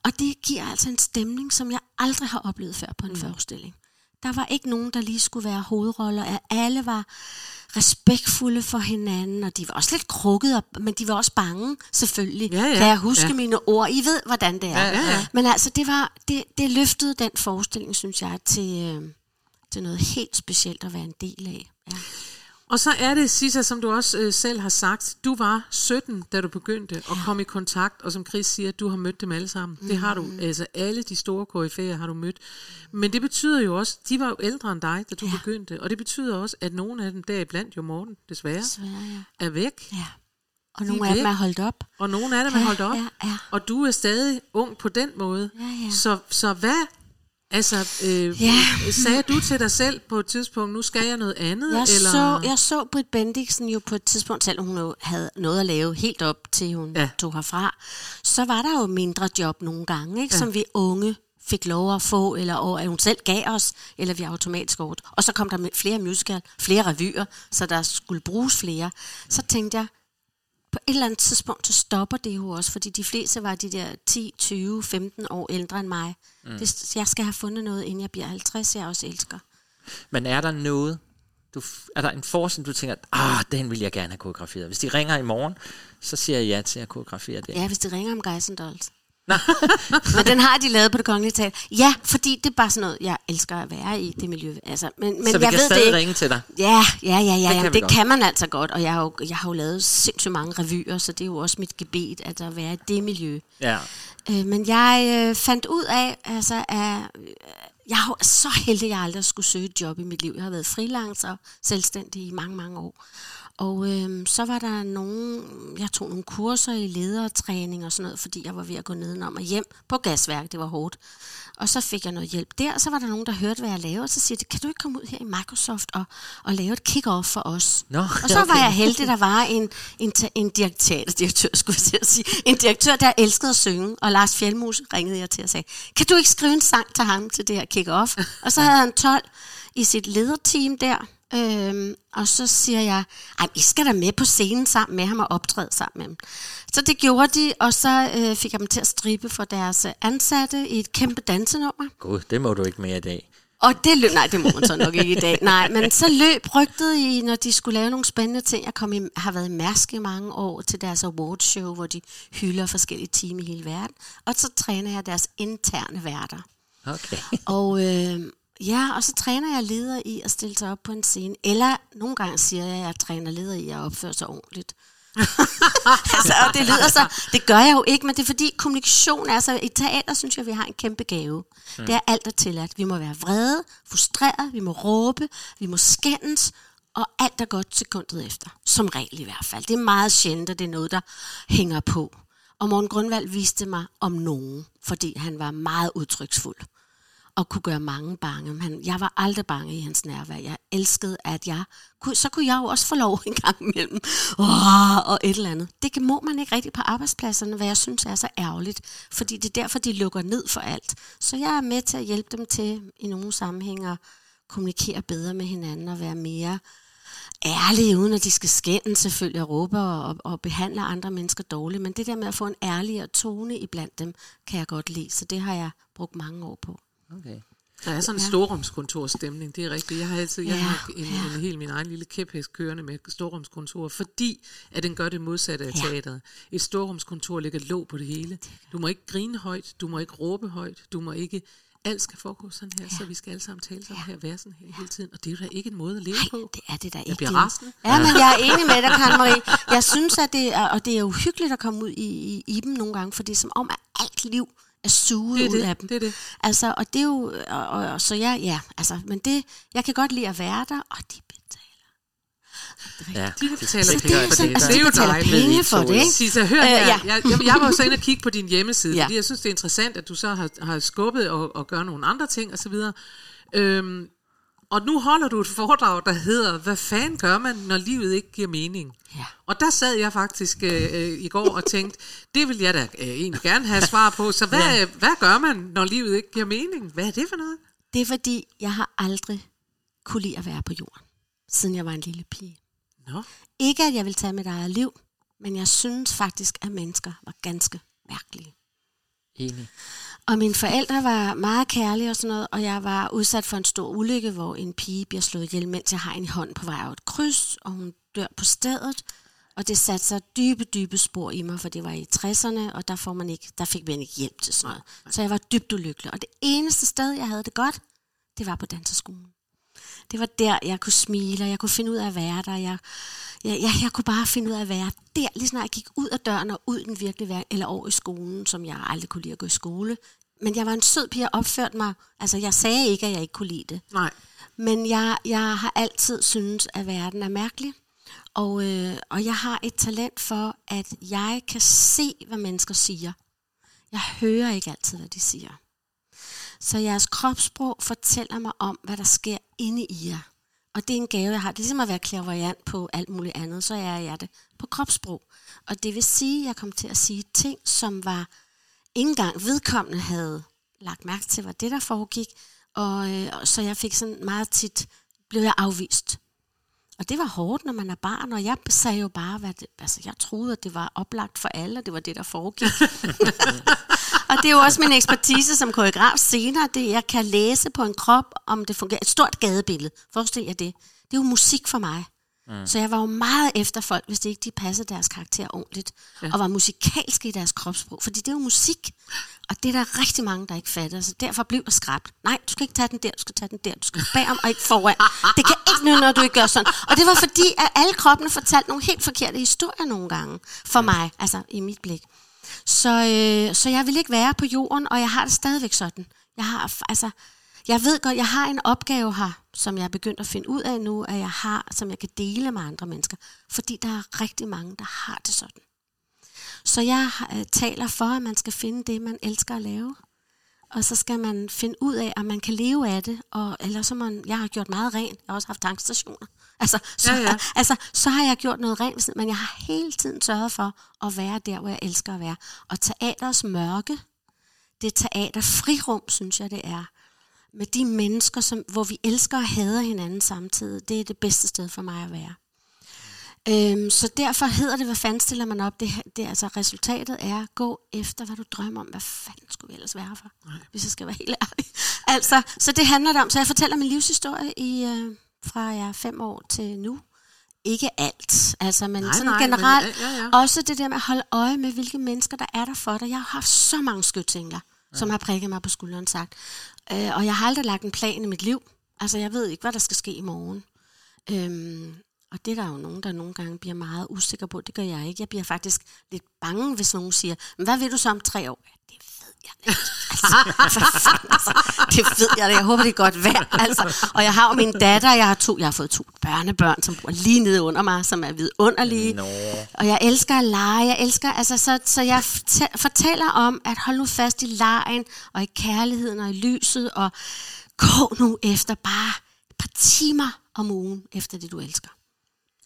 Og det giver altså en stemning, som jeg aldrig har oplevet før på en mm. forestilling. Der var ikke nogen, der lige skulle være hovedroller. At Alle var respektfulde for hinanden, og de var også lidt krukket, op, men de var også bange, selvfølgelig. Ja, ja. Kan jeg huske Ja. mine ord? I ved, hvordan det er. Ja, ja, ja. Men altså, det, var, det, det løftede den forestilling, synes jeg, til, øh, til noget helt specielt at være en del af. Ja. Og så er det, Sissa, som du også øh, selv har sagt, du var 17, da du begyndte at komme i kontakt, og som Chris siger, du har mødt dem alle sammen. Det har du, altså alle de store koryfæer har du mødt. Men det betyder jo også, de var jo ældre end dig, da du ja. begyndte, og det betyder også, at nogle af dem, deriblandt jo Morten, desværre, Desværre, ja. er væk. Ja. Og nogle af dem er holdt op. Og nogle af dem er Ja, holdt op. ja, ja. Og du er stadig ung på den måde. Ja, ja. Så, så hvad, altså, øh, Ja. sagde du til dig selv på et tidspunkt, nu skal jeg noget andet? Jeg, eller? så, jeg så Britt Bendiksen jo på et tidspunkt, selvom hun jo havde noget at lave helt op til hun Ja. tog herfra, så var der jo mindre job nogle gange, ikke, Ja. som vi unge fik lov at få, eller og, at hun selv gav os, eller vi automatisk gjort. Og så kom der flere musical, flere revyer, så der skulle bruges flere. Så tænkte jeg, på et eller andet tidspunkt, så stopper det jo også, fordi de fleste var de der 10, 20, 15 år ældre end mig. Mm. Det, jeg skal have fundet noget, inden jeg bliver 50, jeg også elsker. Men er der noget, du, er der en forestilling, du tænker, ah, den vil jeg gerne have koreograferet. Hvis de ringer i morgen, så siger jeg ja til at koreografere det. Ja, hvis de ringer om Men den har de lavet på det kongelige teater. Ja, fordi det er bare sådan noget, jeg elsker at være i det miljø. Altså, men, men så vi jeg kan ved stadig det ikke. ringe til dig. Ja, ja, ja, ja, Det det, kan det godt. kan man altså godt, og jeg har, jo, jeg har jo lavet sindssygt mange revyer, så det er jo også mit gebet, at der være i det miljø. Ja. Øh, men jeg øh, fandt ud af, altså, at øh, jeg er så heldig, at jeg aldrig skulle søge et job i mit liv. Jeg har været freelancer og selvstændig i mange, mange år. Og øh, så var der nogen, jeg tog nogle kurser i ledertræning og sådan noget, fordi jeg var ved at gå nedenom og hjem på gasværk, det var hårdt. Og så fik jeg noget hjælp der, og så var der nogen, der hørte, hvad jeg lavede, og så siger de, kan du ikke komme ud her i Microsoft og, og lave et kick-off for os? Nå, og så var okay. jeg heldig, der var en, en, en direktør, direktør, skulle jeg til at sige, en direktør, der elskede at synge, og Lars Fjeldmus ringede jeg til og sagde, kan du ikke skrive en sang til ham til det her kick-off? Og så havde han 12 i sit lederteam der, Øhm, og så siger jeg, ej, I skal da med på scenen sammen med ham og optræde sammen med ham. Så det gjorde de, og så øh, fik jeg dem til at stribe for deres øh, ansatte i et kæmpe dansenummer. Gud, det må du ikke mere i dag. Og det løb, nej, det må man så nok ikke i dag. Nej, men så løb rygtet i, når de skulle lave nogle spændende ting. Jeg kom i, har været i Mærsk i mange år til deres awardshow, hvor de hylder forskellige team i hele verden. Og så træner jeg deres interne værter. Okay. Og øh, ja, og så træner jeg ledere i at stille sig op på en scene. Eller nogle gange siger jeg, at jeg træner ledere i at opføre sig ordentligt. altså, og det lyder så, det gør jeg jo ikke, men det er fordi kommunikation er så, i teater synes jeg, vi har en kæmpe gave. Mm. Det er alt er tilladt. Vi må være vrede, frustrerede, vi må råbe, vi må skændes, og alt er godt sekundet efter. Som regel i hvert fald. Det er meget sjældent, at det er noget, der hænger på. Og Morten Grundvald viste mig om nogen, fordi han var meget udtryksfuld og kunne gøre mange bange. Men jeg var aldrig bange i hans nærvær. Jeg elskede, at jeg kunne, så kunne jeg jo også få lov en gang imellem. Oh, og et eller andet. Det må man ikke rigtig på arbejdspladserne, hvad jeg synes er så ærgerligt. Fordi det er derfor, de lukker ned for alt. Så jeg er med til at hjælpe dem til i nogle sammenhænge at kommunikere bedre med hinanden og være mere ærlige, uden at de skal skænde selvfølgelig og råbe og, og behandle andre mennesker dårligt. Men det der med at få en ærligere tone iblandt dem, kan jeg godt lide. Så det har jeg brugt mange år på. Okay. Der er sådan en Ja. storrumskontorstemning, det er rigtigt. Jeg har altid jeg Ja, har en, en, helt min egen lille kæphest kørende med storrumskontor, fordi at den gør det modsatte af Ja. teateret. Et storrumskontor ligger låg på det hele. Du må ikke grine højt, du må ikke råbe højt, du må ikke... Alt skal foregå sådan her, ja. så vi skal alle sammen tale sådan her, være sådan her hele tiden. Og det er jo da ikke en måde at leve på. det er det da Jeg ikke. bliver det. rasende. Ja, men jeg er enig med dig, Karen Marie. Jeg synes, at det er, og det er uhyggeligt at komme ud i, i, i dem nogle gange, for det er som om, at alt liv er suget Det er ud det, af dem. det er det. Altså, og det er jo, og, og, og, så ja, ja, altså, men det, jeg kan godt lide at være der, og de Ja, De det- betaler det- penge det- for det. det- Det er jo betaler dejligt. penge for det, ikke? Sissa, hør Øh, ja. Jeg, jeg, jeg var jo så inde og kigge på din hjemmeside, Ja. fordi jeg synes, det er interessant, at du så har, har skubbet og, og gør nogle andre ting osv. Øhm, og nu holder du et foredrag, der hedder, hvad fanden gør man, når livet ikke giver mening? Ja. Og der sad jeg faktisk øh, øh, i går og tænkte, det vil jeg da øh, egentlig gerne have svar på. Så hvad, Ja. ja. hvad gør man, når livet ikke giver mening? Hvad er det for noget? Det er fordi, jeg har aldrig kunne lide at være på jorden, siden jeg var en lille pige. Nå. Ikke at jeg vil tage mit eget liv, men jeg synes faktisk, at mennesker var ganske mærkelige. Enig. Og mine forældre var meget kærlige og sådan noget, og jeg var udsat for en stor ulykke, hvor en pige bliver slået ihjel, mens jeg har en i hånd på vej over et kryds, og hun dør på stedet. Og det satte sig dybe, dybe spor i mig, for det var i 60'erne, og der, får man ikke, der fik man ikke hjælp til sådan noget. Så jeg var dybt ulykkelig. Og det eneste sted, jeg havde det godt, det var på danseskolen. Det var der, jeg kunne smile, og jeg kunne finde ud af at være der. Jeg, jeg, jeg, jeg kunne bare finde ud af at være der, lige snart jeg gik ud af døren og ud i den virkelige verden, eller over i skolen, som jeg aldrig kunne lide at gå i skole. Men jeg var en sød pige og opførte mig. Altså, jeg sagde ikke, at jeg ikke kunne lide det. Nej. Men jeg, jeg har altid syntes, at verden er mærkelig. Og, øh, og jeg har et talent for, at jeg kan se, hvad mennesker siger. Jeg hører ikke altid, hvad de siger. Så jeres kropssprog fortæller mig om, hvad der sker inde i jer. Og det er en gave, jeg har. Det er ligesom at være klaverjant på alt muligt andet, så er jeg det på kropssprog. Og det vil sige, at jeg kom til at sige ting, som var ikke engang vedkommende havde lagt mærke til, hvad det der foregik. Og, øh, og så jeg fik sådan meget tit, blev jeg afvist. Og det var hårdt, når man er barn, og jeg sagde jo bare, hvad det, altså jeg troede, at det var oplagt for alle, og det var det, der foregik. og det er jo også min ekspertise som koreograf senere, det jeg kan læse på en krop, om det fungerer. Et stort gadebillede, forestil jer det. Det er jo musik for mig. Mm. Så jeg var jo meget efter folk, hvis det ikke de passede deres karakter ordentligt, ja. og var musikalske i deres kropssprog, fordi det er jo musik, og det er der rigtig mange, der ikke fatter, så derfor blev jeg skræbt. Nej, du skal ikke tage den der, du skal tage den der, du skal bagom og ikke foran. Det kan ikke nytte, når du ikke gør sådan. Og det var fordi, at alle kroppene fortalte nogle helt forkerte historier nogle gange, for mig, altså i mit blik. Så, øh, så jeg vil ikke være på jorden, og jeg har det stadigvæk sådan. Jeg har, altså, jeg ved godt, jeg har en opgave her, som jeg er begyndt at finde ud af nu, at jeg har, som jeg kan dele med andre mennesker. Fordi der er rigtig mange, der har det sådan. Så jeg øh, taler for, at man skal finde det, man elsker at lave. Og så skal man finde ud af, at man kan leve af det. Og, eller så man, jeg har gjort meget rent. Jeg har også haft tankstationer. Altså så, Ja, ja. altså, så har jeg gjort noget rent, men jeg har hele tiden sørget for at være der, hvor jeg elsker at være. Og teaters mørke, det teater frirum, synes jeg, det er. Med de mennesker, som, hvor vi elsker og hader hinanden samtidig. Det er det bedste sted for mig at være. Øhm, så derfor hedder det, hvad fanden stiller man op? Det, det, altså, resultatet er, gå efter, hvad du drømmer om. Hvad fanden skulle vi ellers være for? Nej. Hvis jeg skal være helt ærlig. Altså, så det handler det om. Så jeg fortæller min livshistorie i, øh, fra jeg er fem år til nu. Ikke alt, altså, men Nej, sådan nej, men- generelt. ja, ja. Også det der med at holde øje med, hvilke mennesker der er der for dig. Jeg har haft så mange skytsengler, ja. som har prikket mig på skulderen sagt. Øh, og jeg har aldrig lagt en plan i mit liv. Altså, jeg ved ikke, hvad der skal ske i morgen. Øhm, og det er der jo nogen, der nogle gange bliver meget usikker på. Det gør jeg ikke. Jeg bliver faktisk lidt bange, hvis nogen siger, "Men hvad vil du så om tre år? Ja, det ved jeg. Altså, fanden, altså, det ved jeg da. Jeg håber, det er godt vejr. Altså. Og jeg har jo min datter, jeg har, to, jeg har fået to børnebørn, som bor lige nede under mig, som er vidunderlige. Nå. Og jeg elsker at lege. Jeg elsker, altså, så, så jeg fortæ- fortæller om, at hold nu fast i lejen, og i kærligheden, og i lyset, og gå nu efter bare et par timer om ugen, efter det, du elsker.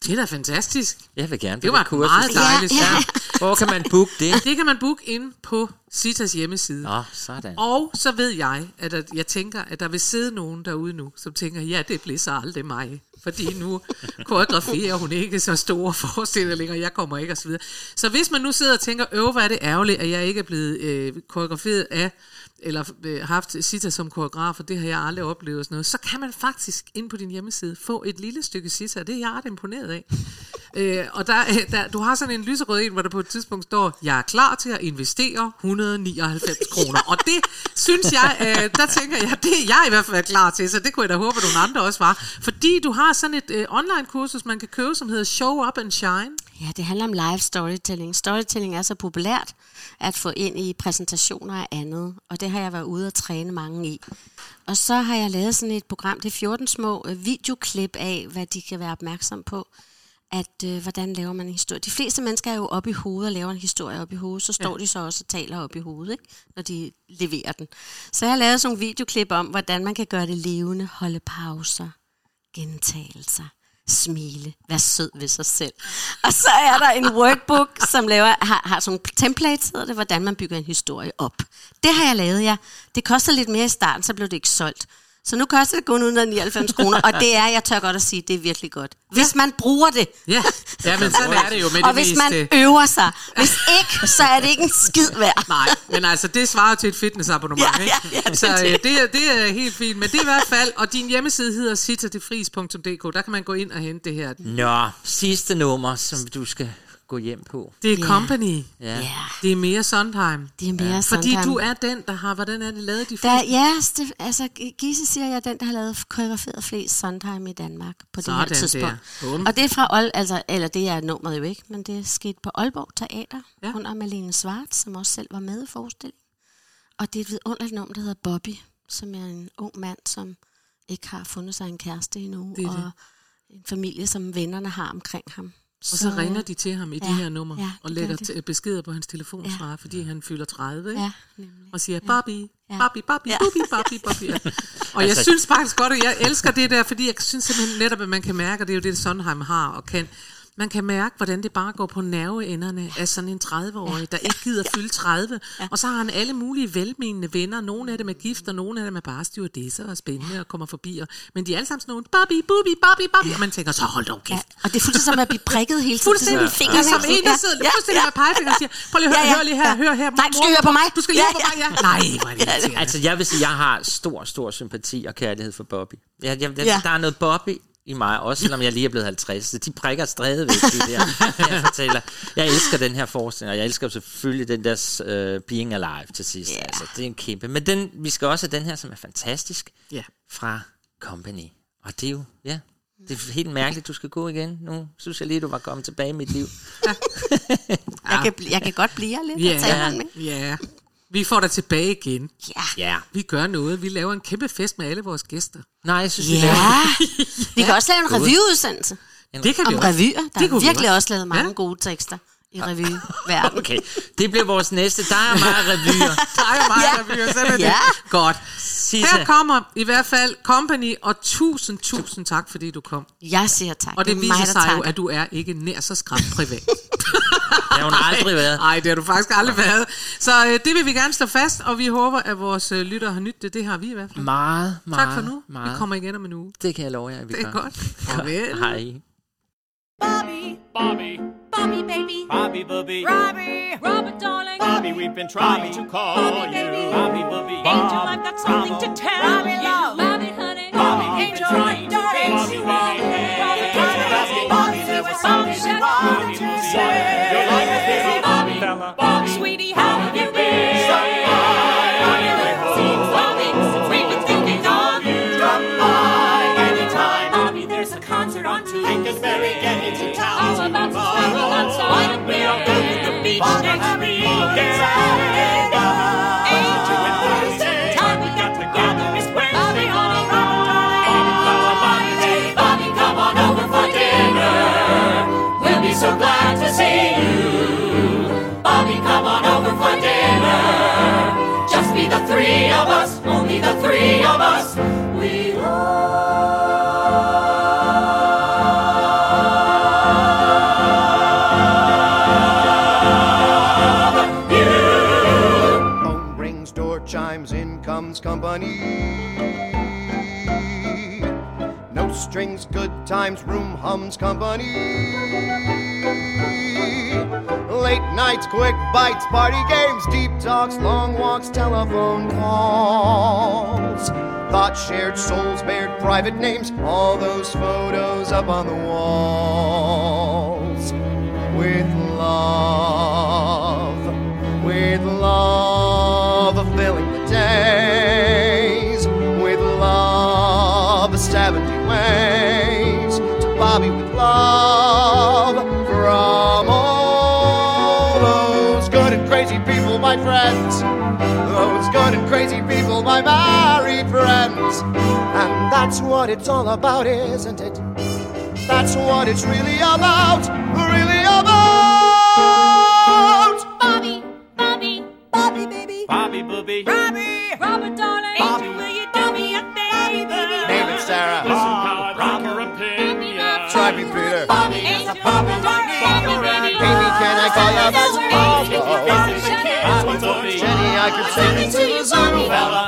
Det er da fantastisk. Jeg vil gerne Det var kursus. meget dejligt. Ja, ja. Hvor kan man booke det? Det kan man booke ind på Citas hjemmeside. Nå, sådan. Og så ved jeg, at at jeg tænker, at der vil sidde nogen derude nu, som tænker, ja, det bliver så aldrig mig. Fordi nu koreograferer hun ikke så store forestillinger, jeg kommer ikke osv. Så, så hvis man nu sidder og tænker, øv, hvor er det ærgerligt, at jeg ikke er blevet øh, koreograferet af, eller øh, haft Sita som koreograf, og det har jeg aldrig oplevet og sådan noget, så kan man faktisk ind på din hjemmeside få et lille stykke Sita, det er jeg ret imponeret af. øh, og der, øh, der, du har sådan en lyserød en, hvor der på et tidspunkt står, jeg er klar til at investere 199 kroner. Og det synes jeg, øh, der tænker jeg, det er jeg i hvert fald klar til, så det kunne jeg da håbe, at nogle andre også var. Fordi du har sådan et øh, online-kursus, man kan købe, som hedder Show Up and Shine. Ja, det handler om live storytelling. Storytelling er så populært at få ind i præsentationer af andet, og det har jeg været ude og træne mange i. Og så har jeg lavet sådan et program, det er 14 små øh, videoklip af, hvad de kan være opmærksom på, at øh, hvordan laver man en historie. De fleste mennesker er jo oppe i hovedet og laver en historie op i hovedet, så står Ja. de så også og taler op i hovedet, ikke? når de leverer den. Så jeg har lavet sådan nogle videoklip om, hvordan man kan gøre det levende, holde pauser, gentagelser, smile, vær sød ved sig selv. Og så er der en workbook, som laver, har, har sådan nogle templates, hedder det, hvordan man bygger en historie op. Det har jeg lavet, ja. Det koster lidt mere i starten, så blev det ikke solgt. Så nu koster det kun 199 kroner, og det er, jeg tør godt at sige, det er virkelig godt. Hvis man bruger det. Ja, ja men sådan er det jo med Og det hvis meste. man øver sig. Hvis ikke, så er det ikke en skid værd. Nej, men altså, det svarer til et fitnessabonnement, Ja, ikke? ja, ja, det er så øh, det. det, er, det er helt fint. Men det er i hvert fald, og din hjemmeside hedder sitterdefris.dk, der kan man gå ind og hente det her. Nå, sidste nummer, som du skal gå hjem på. Det er Ja. Company. Ja. Det er mere Sondheim. Det er mere ja. Fordi du er den, der har, hvordan er det lavet de Der, fleste? ja, det, altså Gisse siger, jeg er den, der har lavet koreograferet flest Sondheim i Danmark på det her Sådan tidspunkt. der. Og det er fra Ol, altså, eller det er nummeret jo ikke, men det er sket på Aalborg Teater ja. under Malene Svart, som også selv var med i forestillingen. Og det er et vidunderligt nummer, der hedder Bobby, som er en ung mand, som ikke har fundet sig en kæreste endnu, Det er og det. en familie, som vennerne har omkring ham. Og så ringer de til ham i ja, det her nummer, ja, og det lægger gør de. t- beskeder på hans telefonsvarer, fordi han fylder 30, ikke? Ja, og siger, Bobby, Ja. Bobby, Bobby, Bobby, Bobby, Bobby. Ja. Og jeg Altså- synes faktisk godt, at jeg elsker det der, fordi jeg synes simpelthen netop, at man kan mærke, og det er jo det, Sondheim har og kan, man kan mærke, hvordan det bare går på nerveenderne af sådan en 30-årig, der ikke gider fylde 30. Og så har han alle mulige velmenende venner. Nogle af dem er gift, og nogle af dem er bare stewardesser og spændende og kommer forbi. Og, men de er alle sammen sådan nogle, Bobby, Bobby, Bobby, Bobby. Og man tænker, så hold dog kæft. Ja, og det er fuldstændig som at blive prikket hele tiden. Fuldstændig. Er sådan, Det er som en, der sidder ja, fuldstændig med pegefingeren og siger, prøv lige at høre, Ja, ja, hør lige her, ja. hør her. Nej, du skal høre på mig. Du skal lige Ja, høre på mig, ja. Nej, hvor er det. Altså, jeg vil sige, jeg har stor, stor sympati og kærlighed for Bobby. Jeg, jeg, jeg, Ja. Der er noget Bobby i mig, også selvom jeg lige er blevet 50. Så de prikker stadigvæk, de der, jeg fortæller. Jeg elsker den her forestilling, og jeg elsker selvfølgelig den der uh, Being Alive til sidst. Yeah. Altså, det er en kæmpe. Men den, vi skal også have den her, som er fantastisk, Ja. fra Company. Og det er jo, ja, det er helt mærkeligt, du skal gå igen. Nu synes jeg lige, du var kommet tilbage i mit liv. Jeg, kan, bl- jeg kan godt blive her lidt Ja, og tale med. Ja. Vi får dig tilbage igen. Ja. Ja. Vi gør noget. Vi laver en kæmpe fest med alle vores gæster. Nej, jeg synes, Ja, vi kan også lave en revyudsendelse Det kan vi om også. revyer. Der Det er kunne vi virkelig også. også lavet mange gode tekster i revyverdenen. Okay, det bliver vores næste. Der er meget revyer. Der er meget, der bliver sådan er det. Ja. Godt. Sisse. Her kommer i hvert fald Company, og tusind, tusind tak, fordi du kom. Jeg siger tak. Og det, mig, viser der sig jo, at du er ikke nær så skræmt privat. Det har hun aldrig været. Nej, det har du faktisk aldrig været. Så øh, det vil vi gerne slå fast, og vi håber, at vores øh, lyttere har nyttet det. Det har vi i hvert fald. Meget, meget, Tak for nu. meget. Vi kommer igen om en uge. Det kan jeg love jer, at vi Det er gør. godt. Farvel. Hej. Bobby, Bobby, Bobby, baby. Bobby Booby. Robbie, Robert, darling. Bobby, we've been trying to call Bobby, you. baby. Bobby Booby. Angel, I've got something to tell Bobby, you. love. Bobby, honey. Bobby, we've been Angel, trying to darling. raise you up. Bobby, Don't you ask me, Bobby, there was something you wanted to say. Your three of us, only the three of us. We love you. Phone rings, door chimes, in comes company. No strings, good times, room hums company. Late nights, quick bites, party games, deep talks, long walks, telephone calls. Thoughts shared, souls bared, private names, all those photos up on the walls. With love, with love filling the days, with love 70 ways to Bobby with love that's what it's all about, isn't it? That's what it's really about, really about. Bobby, Bobby, Bobby, baby. Bobby Booby. Robbie, Robert, darling. Angel, will you do me a favor? Name it, Sarah. Listen, Howard, rock your opinion. Try me, Peter. Bobby is a problem, darling. Amy, can I call you? Bobby, Jenny, I could sing it to the zoo. Fella,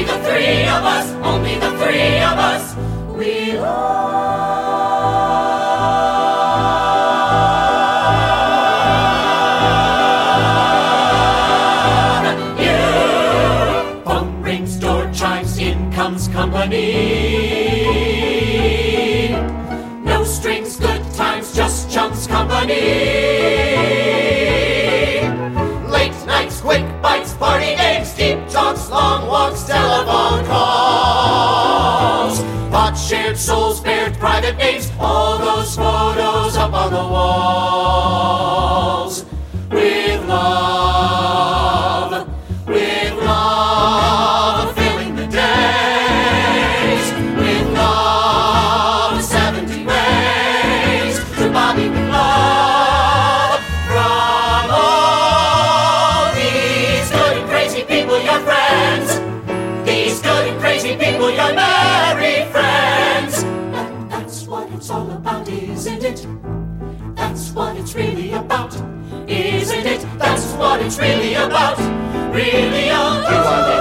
Be the three of us, only the three of us. We love you. Phone rings, door chimes, in comes company. No strings, good times, just chumps company. Long walks, telephone calls. Pot shared souls, spared private names, all those photos up on the walls. With love, with love, That's what it's really about. Really about.